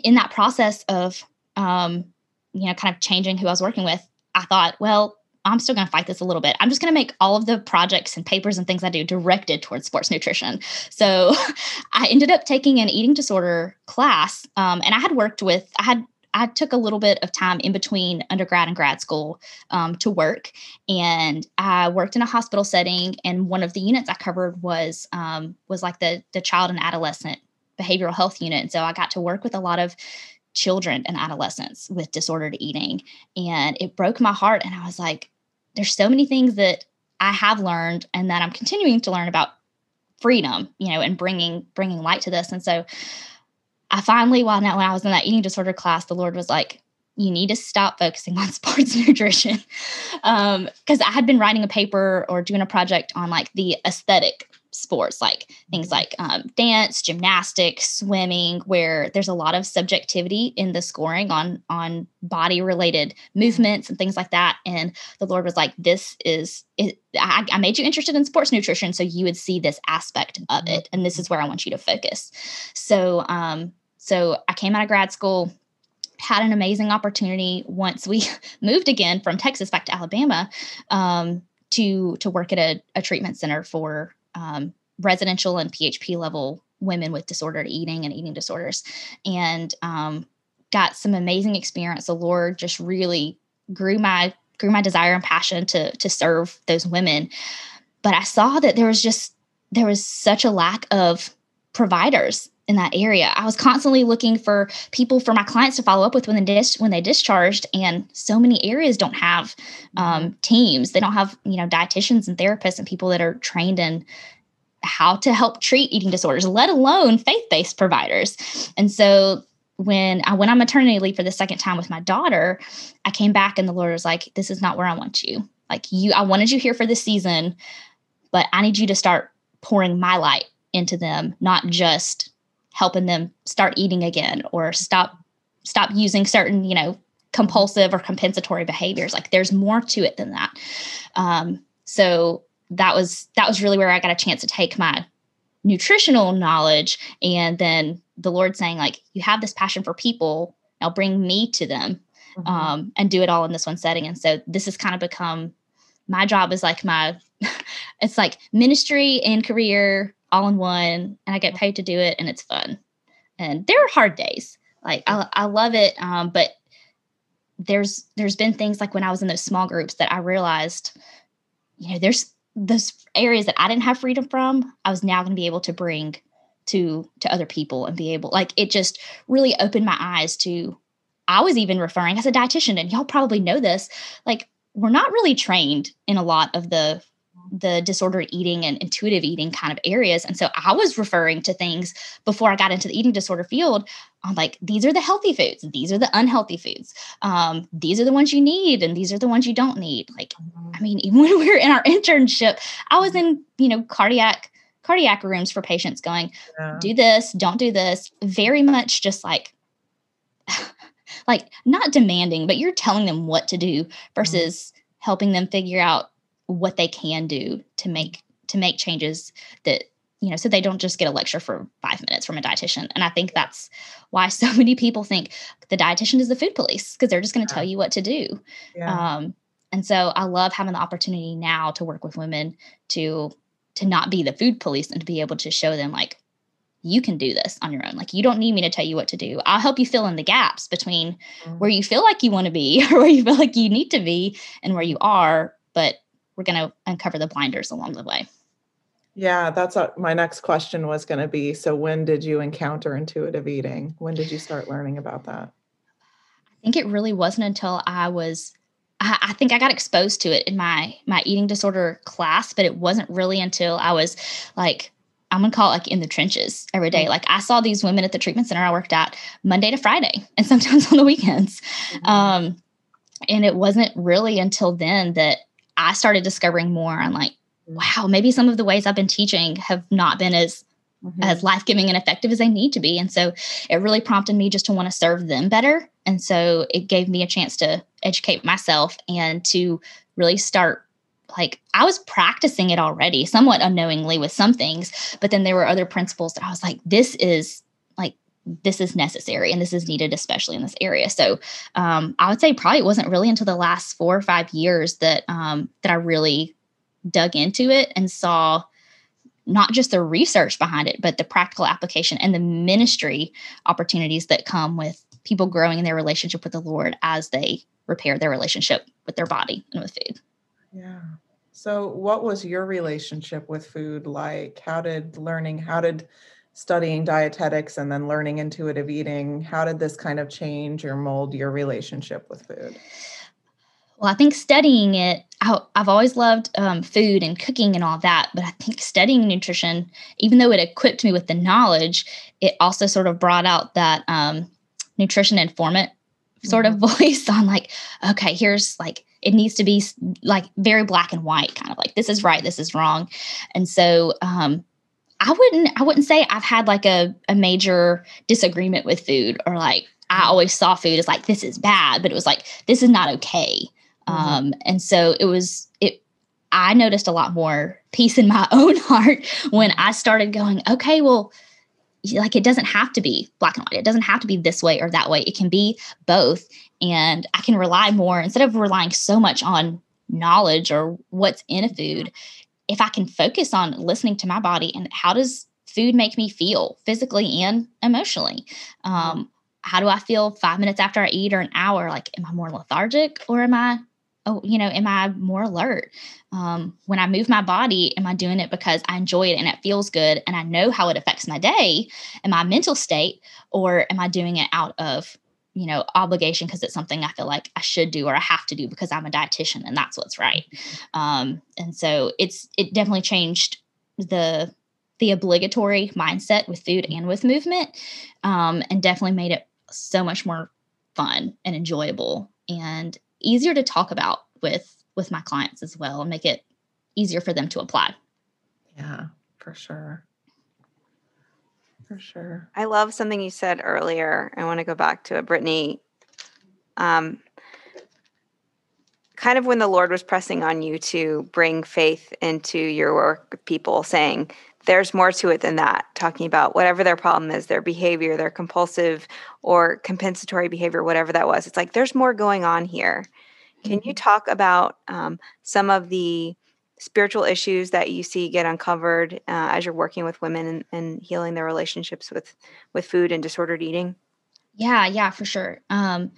in that process of um, you know, kind of changing who I was working with, I thought, well, I'm still going to fight this a little bit. I'm just going to make all of the projects and papers and things I do directed towards sports nutrition. So I ended up taking an eating disorder class, um, and I had worked with, I had I took a little bit of time in between undergrad and grad school um, to work, and I worked in a hospital setting. And one of the units I covered was um, was like the the child and adolescent behavioral health unit. And so I got to work with a lot of children and adolescents with disordered eating. And it broke my heart. And I was like, there's so many things that I have learned and that I'm continuing to learn about freedom, you know, and bringing bringing light to this. And so I finally, while now when I was in that eating disorder class, the Lord was like, you need to stop focusing on sports nutrition. Because um, I had been writing a paper or doing a project on like the aesthetic sports, like things mm-hmm. like um, dance, gymnastics, swimming, where there's a lot of subjectivity in the scoring on on body related movements and things like that. And the Lord was like, "This is it, I, I made you interested in sports nutrition, so you would see this aspect of mm-hmm. it, and this is where I want you to focus." So, um, so I came out of grad school had an amazing opportunity once we moved again from Texas back to Alabama um, to to work at a, a treatment center for um, residential and PHP level women with disordered eating and eating disorders, and um, got some amazing experience. The Lord just really grew my grew my desire and passion to to serve those women. But I saw that there was just there was such a lack of providers in that area. I was constantly looking for people for my clients to follow up with when they dis- when they discharged, and so many areas don't have um, mm-hmm. teams. They don't have you know dietitians and therapists and people that are trained in how to help treat eating disorders, let alone faith based providers. And so when I went on maternity leave for the second time with my daughter, I came back and the Lord was like, "This is not where I want you. Like you, I wanted you here for this season, but I need you to start pouring my light into them, not just." Helping them start eating again or stop stop using certain you know compulsive or compensatory behaviors. Like there's more to it than that. Um, so that was that was really where i got a chance to take my nutritional knowledge and then the lord saying like you have this passion for people. Now bring me to them. Mm-hmm. um, and do it all in this one setting. And so this has kind of become my job is like my it's like ministry and career all in one and I get paid to do it and it's fun. And there are hard days. Like I, I love it. Um, but there's there's been things like when I was in those small groups that I realized, you know, there's those areas that I didn't have freedom from, I was now going to be able to bring to to other people and be able like it just really opened my eyes to I was even referring as a dietitian and y'all probably know this like we're not really trained in a lot of the the disordered eating and intuitive eating kind of areas. And so I was referring to things before I got into the eating disorder field. I'm like, these are the healthy foods, these are the unhealthy foods. Um, these are the ones you need, and these are the ones you don't need. Like. I mean, even when we were in our internship, I was in, you know, cardiac cardiac rooms for patients going, yeah. do this, don't do this. Very much just like like not demanding, but you're telling them what to do mm-hmm. versus mm-hmm. helping them figure out what they can do to make to make changes that you know so they don't just get a lecture for five minutes from a dietitian. And i think that's why so many people think the dietitian is the food police because they're just going to tell you what to do. Yeah. um, and so i love having the opportunity now to work with women to to not be the food police and to be able to show them like you can do this on your own. Like you don't need me to tell you what to do. I'll help you fill in the gaps between mm-hmm. where you feel like you want to be or where you feel like you need to be and where you are but we're going to uncover the blinders along the way. Yeah, that's a, my next question was going to be. So, when did you encounter intuitive eating? When did you start learning about that? I think it really wasn't until I was. I, I think I got exposed to it in my my eating disorder class, but it wasn't really until I was like I'm gonna call it like in the trenches every day. Mm-hmm. Like I saw these women at the treatment center I worked at Monday to Friday, and sometimes on the weekends. Mm-hmm. Um, and it wasn't really until then that I started discovering more on like, wow, maybe some of the ways I've been teaching have not been as mm-hmm. as life-giving and effective as they need to be. And so it really prompted me just to want to serve them better. And so it gave me a chance to educate myself and to really start like I was practicing it already, somewhat unknowingly with some things, but then there were other principles that I was like, this is this is necessary and this is needed, especially in this area. So um, I would say probably it wasn't really until the last four or five years that um, that I really dug into it and saw not just the research behind it, but the practical application and the ministry opportunities that come with people growing in their relationship with the Lord as they repair their relationship with their body and with food. Yeah. So, what was your relationship with food like? How did learning, how did studying dietetics and then learning intuitive eating how did this kind of change or mold your relationship with food Well, I think studying it, I, have always loved um, food and cooking and all that. But I think studying nutrition, even though it equipped me with the knowledge, it also sort of brought out that um, nutrition informant sort of mm-hmm. voice on like, okay, here's like, it needs to be like very black and white, kind of like this is right, this is wrong. And so, um, I wouldn't I wouldn't say I've had like a, a major disagreement with food or like I always saw food as like this is bad, but it was like this is not okay. Mm-hmm. Um, and so it was it I noticed a lot more peace in my own heart when I started going, okay, well, like it doesn't have to be black and white. It doesn't have to be this way or that way. It can be both. And I can rely more instead of relying so much on knowledge or what's in a food if I can focus on listening to my body and how does food make me feel physically and emotionally? Um, how do I feel five minutes after I eat or an hour? Like, am I more lethargic or am I, oh, you know, am I more alert? Um, when I move my body, am I doing it because I enjoy it and it feels good and I know how it affects my day and my mental state, or am I doing it out of you know obligation because it's something i feel like i should do or i have to do because i'm a dietitian and that's what's right. Mm-hmm. um, and so it's it definitely changed the the obligatory mindset with food and with movement um, and definitely made it so much more fun and enjoyable and easier to talk about with with my clients as well and make it easier for them to apply. Yeah for sure for sure. I love something you said earlier. I want to go back to it, Brittany. Um, kind of when the Lord was pressing on you to bring faith into your work with people, saying, there's more to it than that, talking about whatever their problem is, their behavior, their compulsive or compensatory behavior, whatever that was. It's like there's more going on here. Can mm-hmm. you talk about um, some of the spiritual issues that you see get uncovered uh, as you're working with women and, and, healing their relationships with with food and disordered eating? Yeah yeah for sure. Um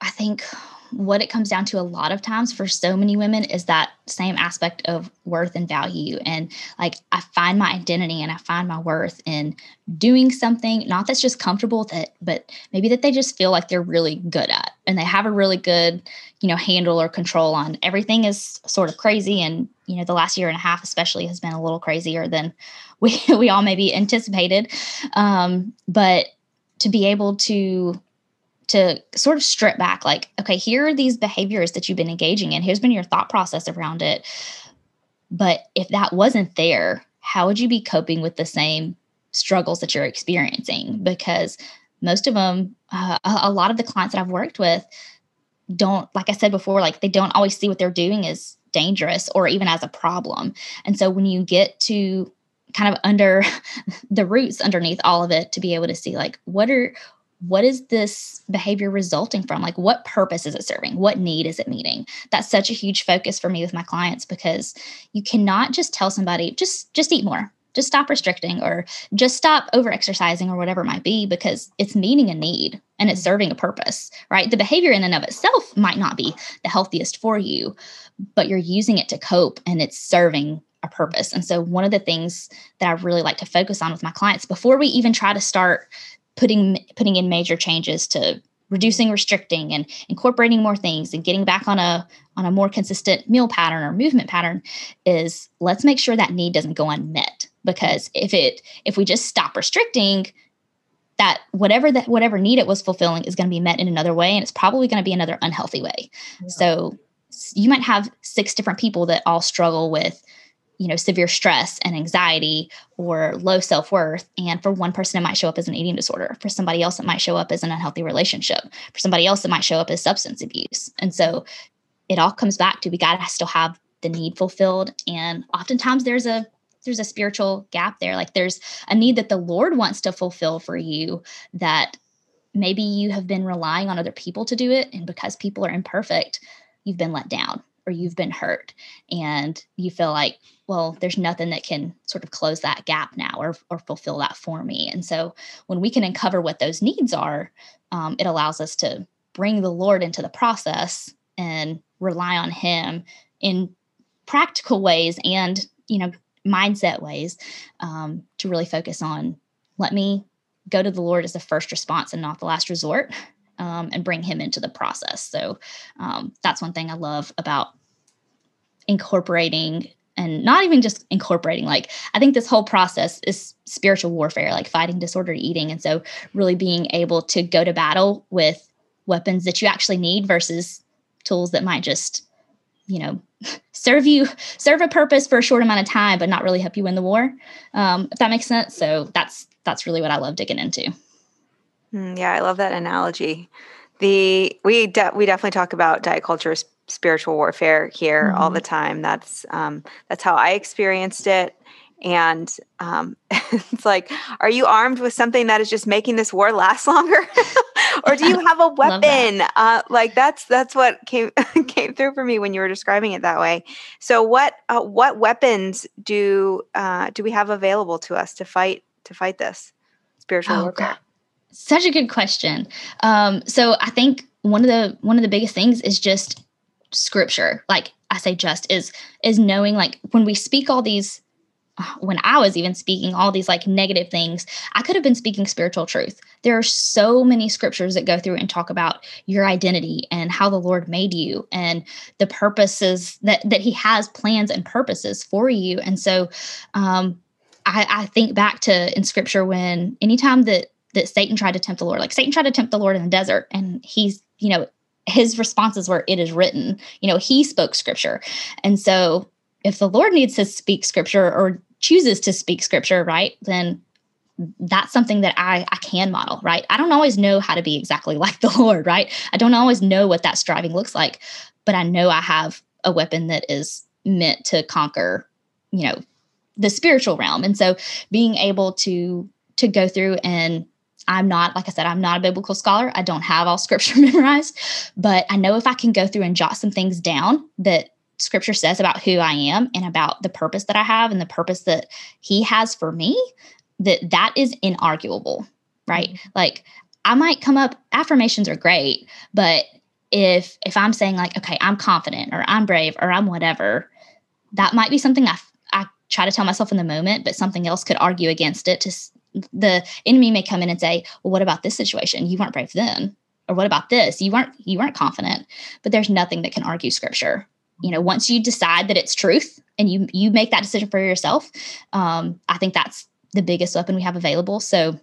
i think what it comes down to a lot of times for so many women is that same aspect of worth and value. And like I find my identity and I find my worth in doing something, not that's just comfortable with it, but maybe that they just feel like they're really good at and they have a really good, you know, handle or control on. Everything is sort of crazy. And, you know, the last year and a half especially has been a little crazier than we we all maybe anticipated. Um, but to be able to to sort of strip back like okay here are these behaviors that you've been engaging in. Here's been your thought process around it. But if that wasn't there how would you be coping with the same struggles that you're experiencing? Because most of them uh, a lot of the clients that i've worked with don't like i said before like they don't always see what they're doing as dangerous or even as a problem. And so when you get to kind of under the roots underneath all of it to be able to see like what are what is this behavior resulting from? Like, what purpose is it serving? What need is it meeting? That's such a huge focus for me with my clients because you cannot just tell somebody, just just eat more, just stop restricting, or just stop over exercising, or whatever it might be, because it's meeting a need and it's mm-hmm. serving a purpose, right? The behavior in and of itself might not be the healthiest for you, but you're using it to cope and it's serving a purpose. And so, one of the things that I really like to focus on with my clients before we even try to start putting putting in major changes to reducing restricting and incorporating more things and getting back on a on a more consistent meal pattern or movement pattern is let's make sure that need doesn't go unmet because if it if we just stop restricting that whatever that whatever need it was fulfilling is going to be met in another way and it's probably going to be another unhealthy way yeah. so you might have six different people that all struggle with you know severe stress and anxiety or low self-worth and for one person it might show up as an eating disorder. For somebody else it might show up as an unhealthy relationship. For somebody else it might show up as substance abuse. And so it all comes back to we got to still have the need fulfilled and oftentimes there's a there's a spiritual gap there. Like there's a need that the lord wants to fulfill for you that maybe you have been relying on other people to do it and because people are imperfect you've been let down or you've been hurt and you feel like well there's nothing that can sort of close that gap now or, or fulfill that for me. And so when we can uncover what those needs are um, it allows us to bring the lord into the process and rely on him in practical ways and you know mindset ways um, to really focus on let me go to the lord as the first response and not the last resort um, and bring him into the process. So um, that's one thing I love about incorporating and not even just incorporating like i think this whole process is spiritual warfare like fighting disordered eating. And so really being able to go to battle with weapons that you actually need versus tools that might just you know serve you serve a purpose for a short amount of time but not really help you win the war. Um, if that makes sense. So that's that's really what i love digging into mm, yeah i love that analogy. The we de- we definitely talk about diet culture spiritual warfare here mm-hmm. all the time. That's um, that's how i experienced it. And um, it's like are you armed with something that is just making this war last longer? Or do you have a weapon? Uh, like that's that's what came came through for me when you were describing it that way. So what uh, what weapons do uh, do we have available to us to fight to fight this spiritual oh, warfare? God. Such a good question um, so i think one of the one of the biggest things is just scripture like i say just is is knowing like when we speak all these when I was even speaking all these like negative things, I could have been speaking spiritual truth. There are so many scriptures that go through and talk about your identity and how the Lord made you and the purposes that that He has plans and purposes for you. And so, um, I, I think back to in Scripture when anytime that that Satan tried to tempt the Lord, like Satan tried to tempt the Lord in the desert, and he's you know his responses were, It is written. You know, he spoke scripture. And so if the Lord needs to speak scripture or chooses to speak scripture, right, then that's something that I, I can model, right? I don't always know how to be exactly like the Lord, right? I don't always know what that striving looks like, but I know I have a weapon that is meant to conquer, you know, the spiritual realm. And so being able to to go through and I'm not, like I said, I'm not a biblical scholar. I don't have all scripture memorized, but I know if I can go through and jot some things down that scripture says about who I am and about the purpose that I have and the purpose that he has for me, that that is inarguable, right? Mm-hmm. Like I might come up affirmations are great, but if if I'm saying like okay, I'm confident or I'm brave or I'm whatever, that might be something I I try to tell myself in the moment, but something else could argue against it to the enemy may come in and say, "Well, what about this situation? You weren't brave then." Or what about this? You weren't you weren't confident. But there's nothing that can argue scripture. You know, once you decide that it's truth and you you make that decision for yourself, um, I think that's the biggest weapon we have available. So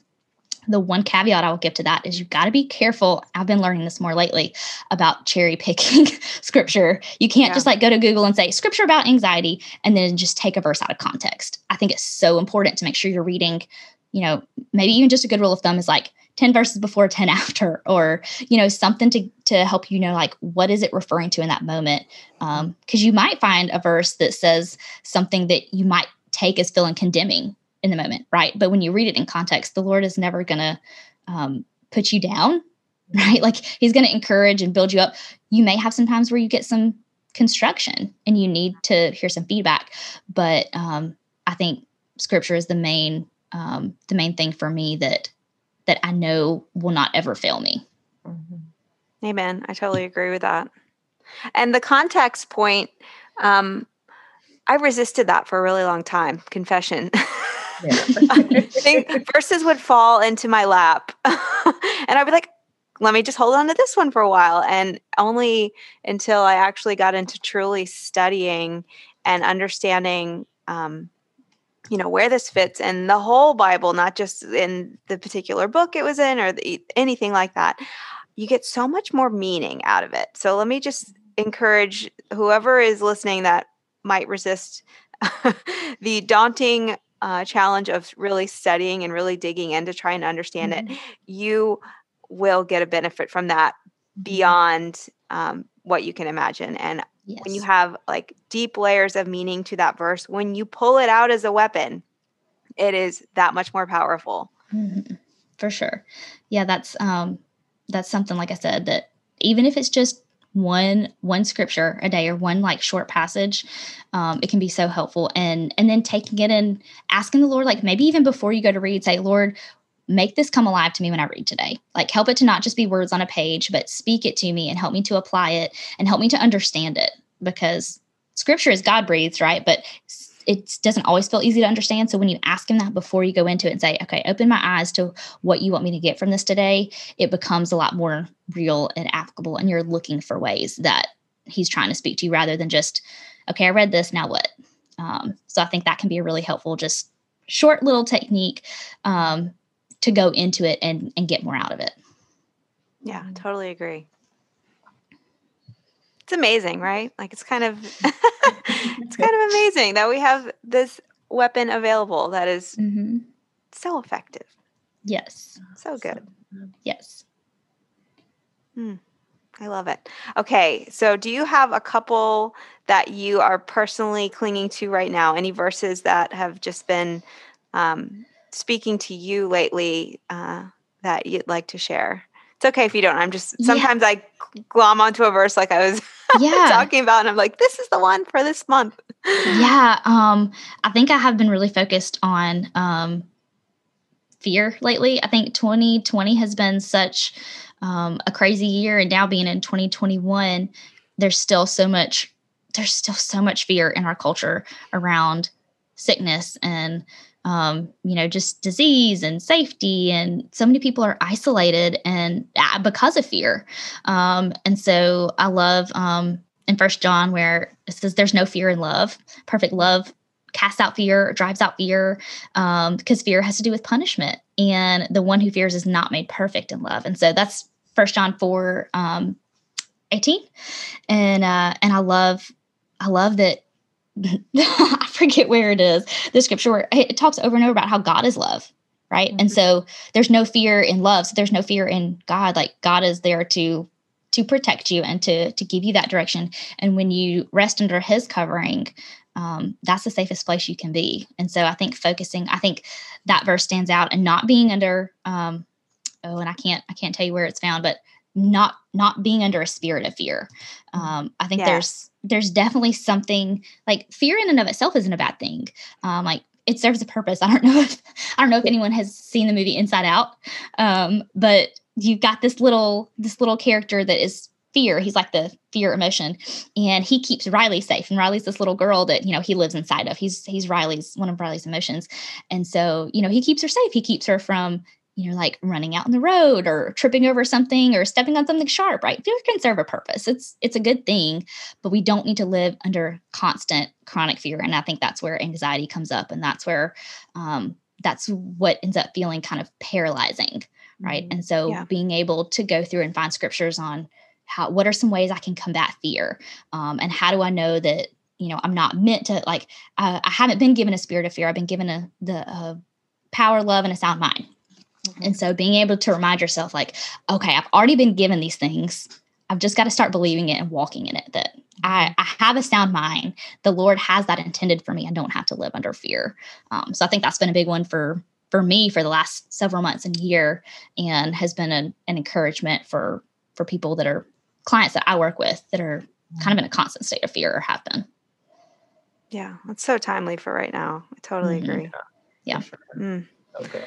the one caveat I will give to that is you've got to be careful. I've been learning this more lately about cherry picking scripture. You can't yeah. just like go to Google and say scripture about anxiety and then just take a verse out of context. I think it's so important to make sure you're reading you know, maybe even just a good rule of thumb is like 10 verses before 10 after or you know something to to help you know like what is it referring to in that moment? Um because you might find a verse that says something that you might take as feeling condemning in the moment right? But when you read it in context the lord is never gonna um, put you down right? Like he's gonna encourage and build you up. You may have some times where you get some construction and you need to hear some feedback but um i think scripture is the main um, the main thing for me that that I know will not ever fail me. Mm-hmm. Amen. I totally agree with that. And the context point, um, I resisted that for a really long time. Confession. Yeah. I think verses would fall into my lap, and I'd be like, "Let me just hold on to this one for a while." And only until I actually got into truly studying and understanding um, you know where this fits in the whole bible not just in the particular book it was in or the, anything like that you get so much more meaning out of it so let me just encourage whoever is listening that might resist the daunting uh, challenge of really studying and really digging in to try and understand mm-hmm. it you will get a benefit from that mm-hmm. beyond um, what you can imagine and Yes. When you have like deep layers of meaning to that verse, when you pull it out as a weapon, it is that much more powerful. Mm-hmm. For sure. Yeah, that's um that's something like I said that even if it's just one one scripture a day or one like short passage um, it can be so helpful and and then taking it and asking the lord like maybe even before you go to read say lord make this come alive to me when I read today. Like, help it to not just be words on a page, but speak it to me and help me to apply it and help me to understand it because scripture is God breathed, right? But it doesn't always feel easy to understand. So when you ask him that before you go into it and say, okay, open my eyes to what you want me to get from this today, it becomes a lot more real and applicable. And you're looking for ways that he's trying to speak to you rather than just, okay, I read this, now what? Um, so I think that can be a really helpful, just short little technique um, to go into it and, and get more out of it. Yeah, totally agree. It's amazing, right? Like it's kind of it's kind of amazing that we have this weapon available that is mm-hmm. so effective. Yes. So good. Yes. Hmm. I love it. Okay, so do you have a couple that you are personally clinging to right now? Any verses that have just been um, speaking to you lately uh, that you'd like to share? It's okay if you don't. I'm just sometimes yeah. I glom onto a verse like I was yeah. talking about, and I'm like, this is the one for this month. yeah, um, I think I have been really focused on um, fear lately. I think 2020 has been such um, a crazy year, and now being in 2021, there's still so much. There's still so much fear in our culture around sickness and um, you know, just disease and safety. And so many people are isolated and uh, because of fear. Um, and so I love um, in First John where it says, "There's no fear in love. Perfect love casts out fear, drives out fear, um, because fear has to do with punishment. And the one who fears is not made perfect in love. And so that's First John four um, 18. And uh, and I love I love that I forget where it is, the scripture where it talks over and over about how God is love, right? Mm-hmm. And so there's no fear in love. So there's no fear in God. Like God is there to to protect you and to to give you that direction. And when you rest under his covering, um, that's the safest place you can be. And so I think focusing, I think that verse stands out and not being under um, oh, and I can't I can't tell you where it's found, but not not being under a spirit of fear. Um, I think yeah. there's there's definitely something like fear in and of itself isn't a bad thing. Um, like it serves a purpose. I don't know if I don't know if anyone has seen the movie Inside Out, um, but you've got this little this little character that is fear. He's like the fear emotion, and he keeps Riley safe. And Riley's this little girl that you know he lives inside of. He's he's Riley's one of Riley's emotions, and so you know he keeps her safe. He keeps her from you know, like running out on the road or tripping over something or stepping on something sharp, right? Fear can serve a purpose. It's it's a good thing, but we don't need to live under constant chronic fear. And I think that's where anxiety comes up, and that's where um, that's what ends up feeling kind of paralyzing, right? Mm-hmm. And so yeah. being able to go through and find scriptures on how what are some ways I can combat fear, um, and how do I know that you know I'm not meant to like uh, I haven't been given a spirit of fear. I've been given a the uh, power, love, and a sound mind Mm-hmm. And so being able to remind yourself, like, okay, I've already been given these things. I've just got to start believing it and walking in it that I, mm-hmm. I have a sound mind. The Lord has that intended for me. I don't have to live under fear. Um, so I think that's been a big one for for me for the last several months and year and has been an, an encouragement for for people that are clients that I work with that are kind of in a constant state of fear or have been. Yeah, that's so timely for right now. I totally mm-hmm. agree. Yeah. Sure. Mm. Okay.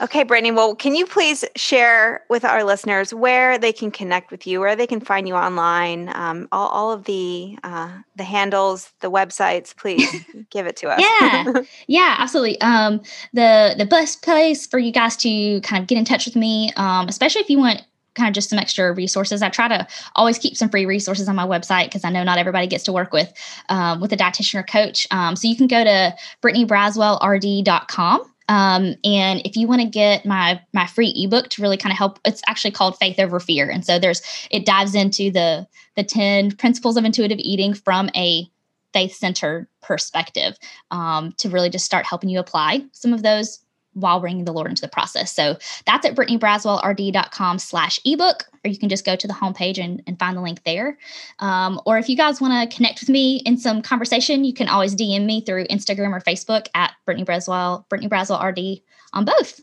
Okay, Brittany. Well, can you please share with our listeners where they can connect with you, where they can find you online, um, all, all of the uh, the handles, the websites? Please give it to us. yeah, yeah, absolutely. Um, the the best place for you guys to kind of get in touch with me, um, especially if you want kind of just some extra resources. I try to always keep some free resources on my website because I know not everybody gets to work with um, with a dietitian or coach. Um, so you can go to brittanybraswellrd.com. Um, and if you want to get my my free ebook to really kind of help, it's actually called Faith Over Fear. And so there's it dives into the the 10 principles of intuitive eating from a faith centered perspective um, to really just start helping you apply some of those while bringing the Lord into the process. So that's at brittanybraswellrd.com slash ebook, or you can just go to the homepage and, and find the link there. Um, or if you guys want to connect with me in some conversation, you can always DM me through Instagram or Facebook at Brittany Braswell, Brittany Braswell RD on both.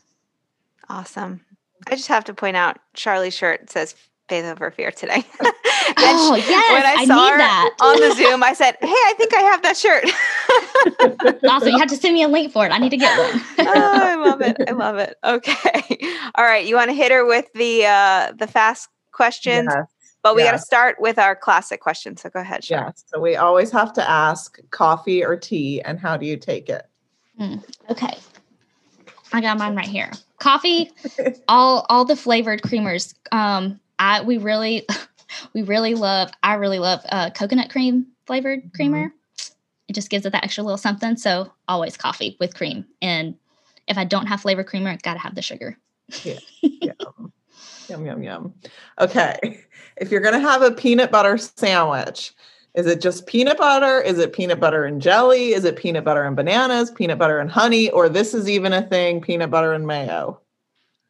Awesome. I just have to point out Charlie's shirt says faith over fear today. oh, she, yes. When I, I saw her that. on the Zoom, I said, Hey, I think I have that shirt. awesome. You have to send me a link for it. I need to get one. oh, I love it. I love it. Okay. All right. You want to hit her with the uh the fast questions? Yes. But we got to start with our classic question. So go ahead. Shar. Yeah. So we always have to ask coffee or tea, and how do you take it? Okay. I got mine right here. Coffee, all all the flavored creamers. Um, I we really we really love I really love uh coconut cream flavored creamer. It just gives it that extra little something. So always coffee with cream. And if I don't have flavored creamer, I gotta have the sugar. Yum. yum, yum, yum. Okay. If you're going to have a peanut butter sandwich, is it just peanut butter? Is it peanut butter and jelly? Is it peanut butter and bananas, peanut butter and honey? Or this is even a thing, peanut butter and mayo?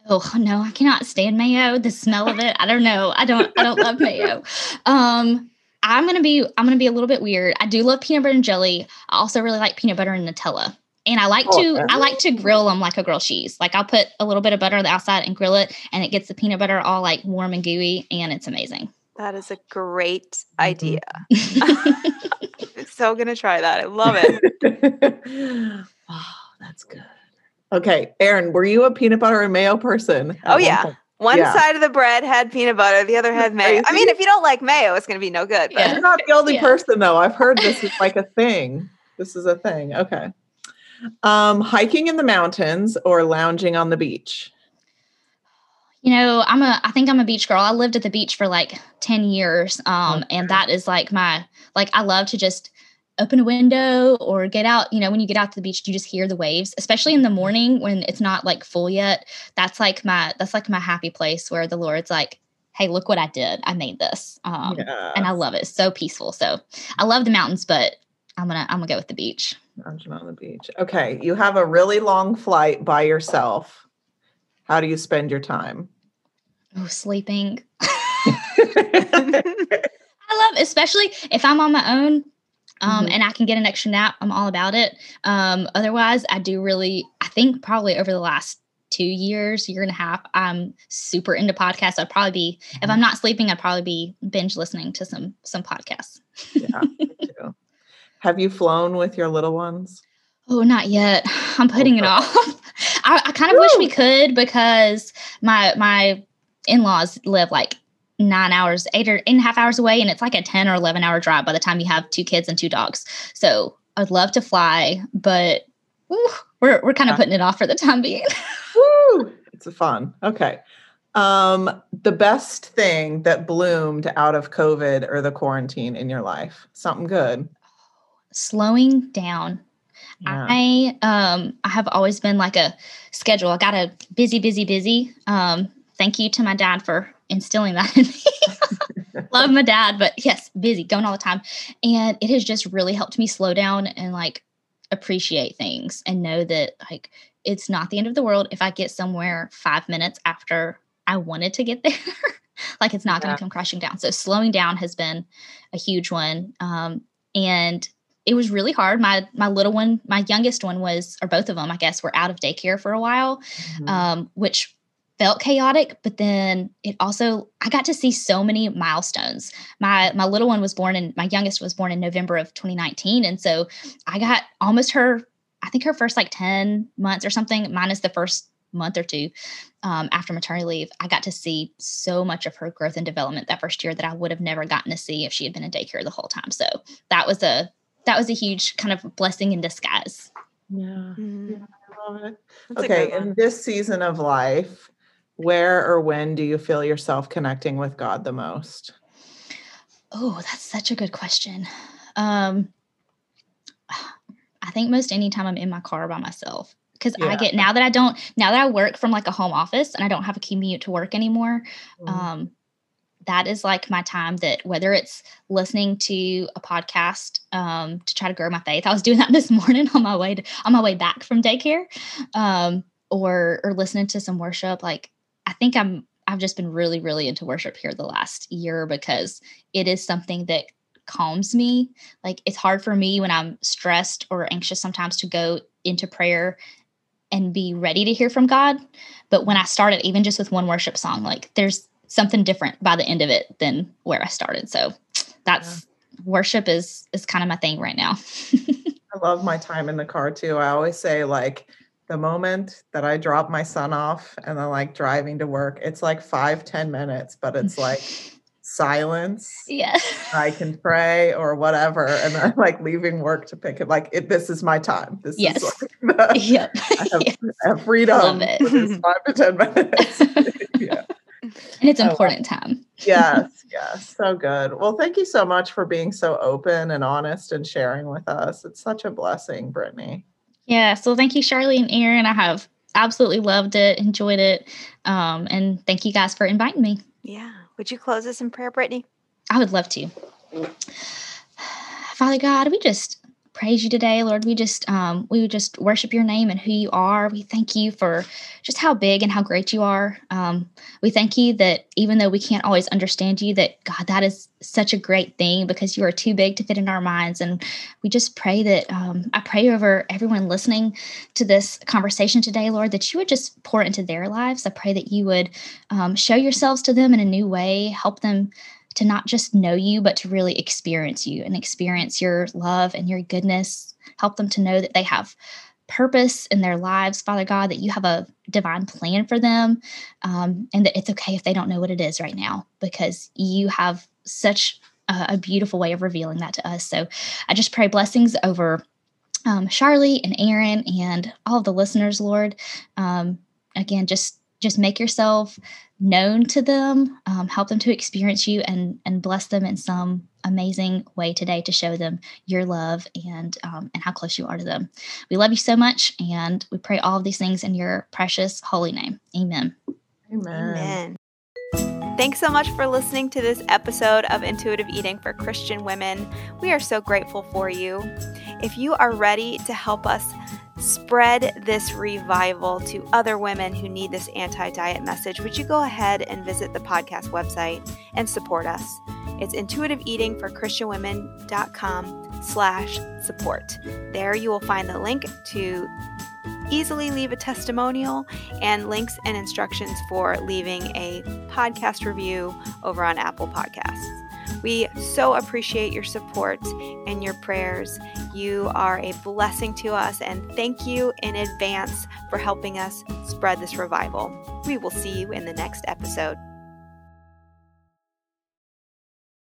Oh no, I cannot stand mayo. The smell of it, I don't know. I don't I don't love mayo. Um I'm gonna be I'm gonna be a little bit weird. I do love peanut butter and jelly. I also really like peanut butter and Nutella. And I like Oh, to okay. I like to grill them like a grilled cheese. Like I'll put a little bit of butter on the outside and grill it, and it gets the peanut butter all like warm and gooey, and it's amazing. That is a great Mhm. idea. So going to try that. I love it. oh, that's good. Okay. Aaron, were you a peanut butter and mayo person? at Oh, one yeah. point? One Yeah. side of the bread had peanut butter, the other had mayo. I mean, if you don't like mayo, it's going to be no good. But Yeah. You're not the only Yeah. person though. I've heard this is like a thing. This is a thing. Okay. Um, hiking in the mountains or lounging on the beach. You know, I'm a I think I'm a beach girl. I lived at the beach for like 10 years. Um and that is like my like I love to just open a window or get out, you know, when you get out to the beach, you just hear the waves, especially in the morning when it's not like full yet. That's like my that's like my happy place where the Lord's like, "Hey, look what I did. I made this." Um and I love it. It's so peaceful. So, I love the mountains, but I'm going to I'm to go with the beach. lounging on the beach. Okay. You have a really long flight by yourself. How do you spend your time? Oh, sleeping. I love, especially if I'm on my own um, Mhm. and I can get an extra nap. I'm all about it. Um, otherwise, I do really. I think probably over the last two years, year and a half, I'm super into podcasts. I'd probably be if I'm not sleeping, I'd probably be binge listening to some some podcasts. yeah. Have you flown with your little ones? Oh, not yet. I'm putting it off. I, I kind of wish we could because my my in laws live like nine hours, eight or eight and a half hours away, and it's like a ten or eleven hour drive by the time you have two kids and two dogs. So I'd love to fly, but we're we're kind of Yeah. putting it off for the time being. Woo! It's a fun. Okay. Um, the best thing that bloomed out of COVID or the quarantine in your life? Something good. Slowing down. Yeah. I um I have always been like a schedule. I got a busy, busy, busy. Um, thank you to my dad for instilling that in me. Love my dad, but yes, busy, going all the time. And it has just really helped me slow down and like appreciate things and know that like it's not the end of the world if I get somewhere five minutes after I wanted to get there. like it's not going to come crashing down. So slowing down has been a huge one. Um, and it was really hard. My my little one, my youngest one was, or both of them, I guess, were out of daycare for a while, Mhm. um, which felt chaotic. But then it also, I got to see so many milestones. My my little one was born and my youngest was born in November of 2019, and so I got almost her, I think her first like 10 months or something, minus the first month or two um, after maternity leave, I got to see so much of her growth and development that first year that I would have never gotten to see if she had been in daycare the whole time. So that was a that was a huge kind of blessing in disguise. yeah. Mhm. I love it. That's Okay. In this season of life, where or when do you feel yourself connecting with God the most? Oh, that's such a good question. Um, I think most anytime I'm in my car by myself because I get now that I don't now that I work from like a home office and I don't have a commute to work anymore. Mm. Um, that is like my time that whether it's listening to a podcast um, to try to grow my faith. I was doing that this morning on my way to, on my way back from daycare, um, or or listening to some worship. Like I think I'm I've just been really really into worship here the last year because it is something that calms me. Like it's hard for me when I'm stressed or anxious sometimes to go into prayer and be ready to hear from God. But when I started, even just with one worship song, like there's something different by the end of it than where I started. So that's worship is is kind of my thing right now. I love my time in the car too. I always say like the moment that I drop my son off and then like driving to work, it's like five ten minutes, but it's like silence. Yeah. I can pray or whatever. And I'm like leaving work to pick it like it, this is my time. This Yes. is like the, yep. I have, Yes. I have freedom Love it. five to ten minutes. yeah. And it's love uh, important time. Yes, yes. So good. Well, thank you so much for being so open and honest and sharing with us. It's such a blessing, Brittany. Yeah. So thank you, Charlie and Aaron. I have absolutely loved it, enjoyed it. Um, and thank you guys for inviting me. Yeah. Would you close us in prayer, Brittany? I would love to. Father God, we just praise you today, Lord. We just um, we just worship your name and who you are. We thank you for just how big and how great you are. Um, we thank you that even though we can't always understand you, that God, that is such a great thing because you are too big to fit in our minds. And we just pray that um, I pray over everyone listening to this conversation today, Lord, that you would just pour into their lives. I pray that you would um, show yourselves to them in a new way, help them to not just know you, but to really experience you and experience your love and your goodness. Help them to know that they have purpose in their lives, Father God, that you have a divine plan for them, um, and that it's okay if they don't know what it is right now because you have such a, a beautiful way of revealing that to us. So I just pray blessings over um, Charlie and Aaron and all of the listeners, Lord. Um, again, just just make yourself known to them um, help them to experience you and and bless them in some amazing way today to show them your love and um, and how close you are to them we love you so much and we pray all of these things in your precious holy name amen Amen. Amen. Thanks so much for listening to this episode of Intuitive Eating for Christian Women. We are so grateful for you. If you are ready to help us spread this revival to other women who need this anti diet message, would you go ahead and visit the podcast website and support us? It's intuitiveeatingforchristianwomen.com slash support. There you will find the link to easily leave a testimonial and links and instructions for leaving a podcast review over on Apple Podcasts. We so appreciate your support and your prayers. You are a blessing to us, and thank you in advance for helping us spread this revival. We will see you in the next episode.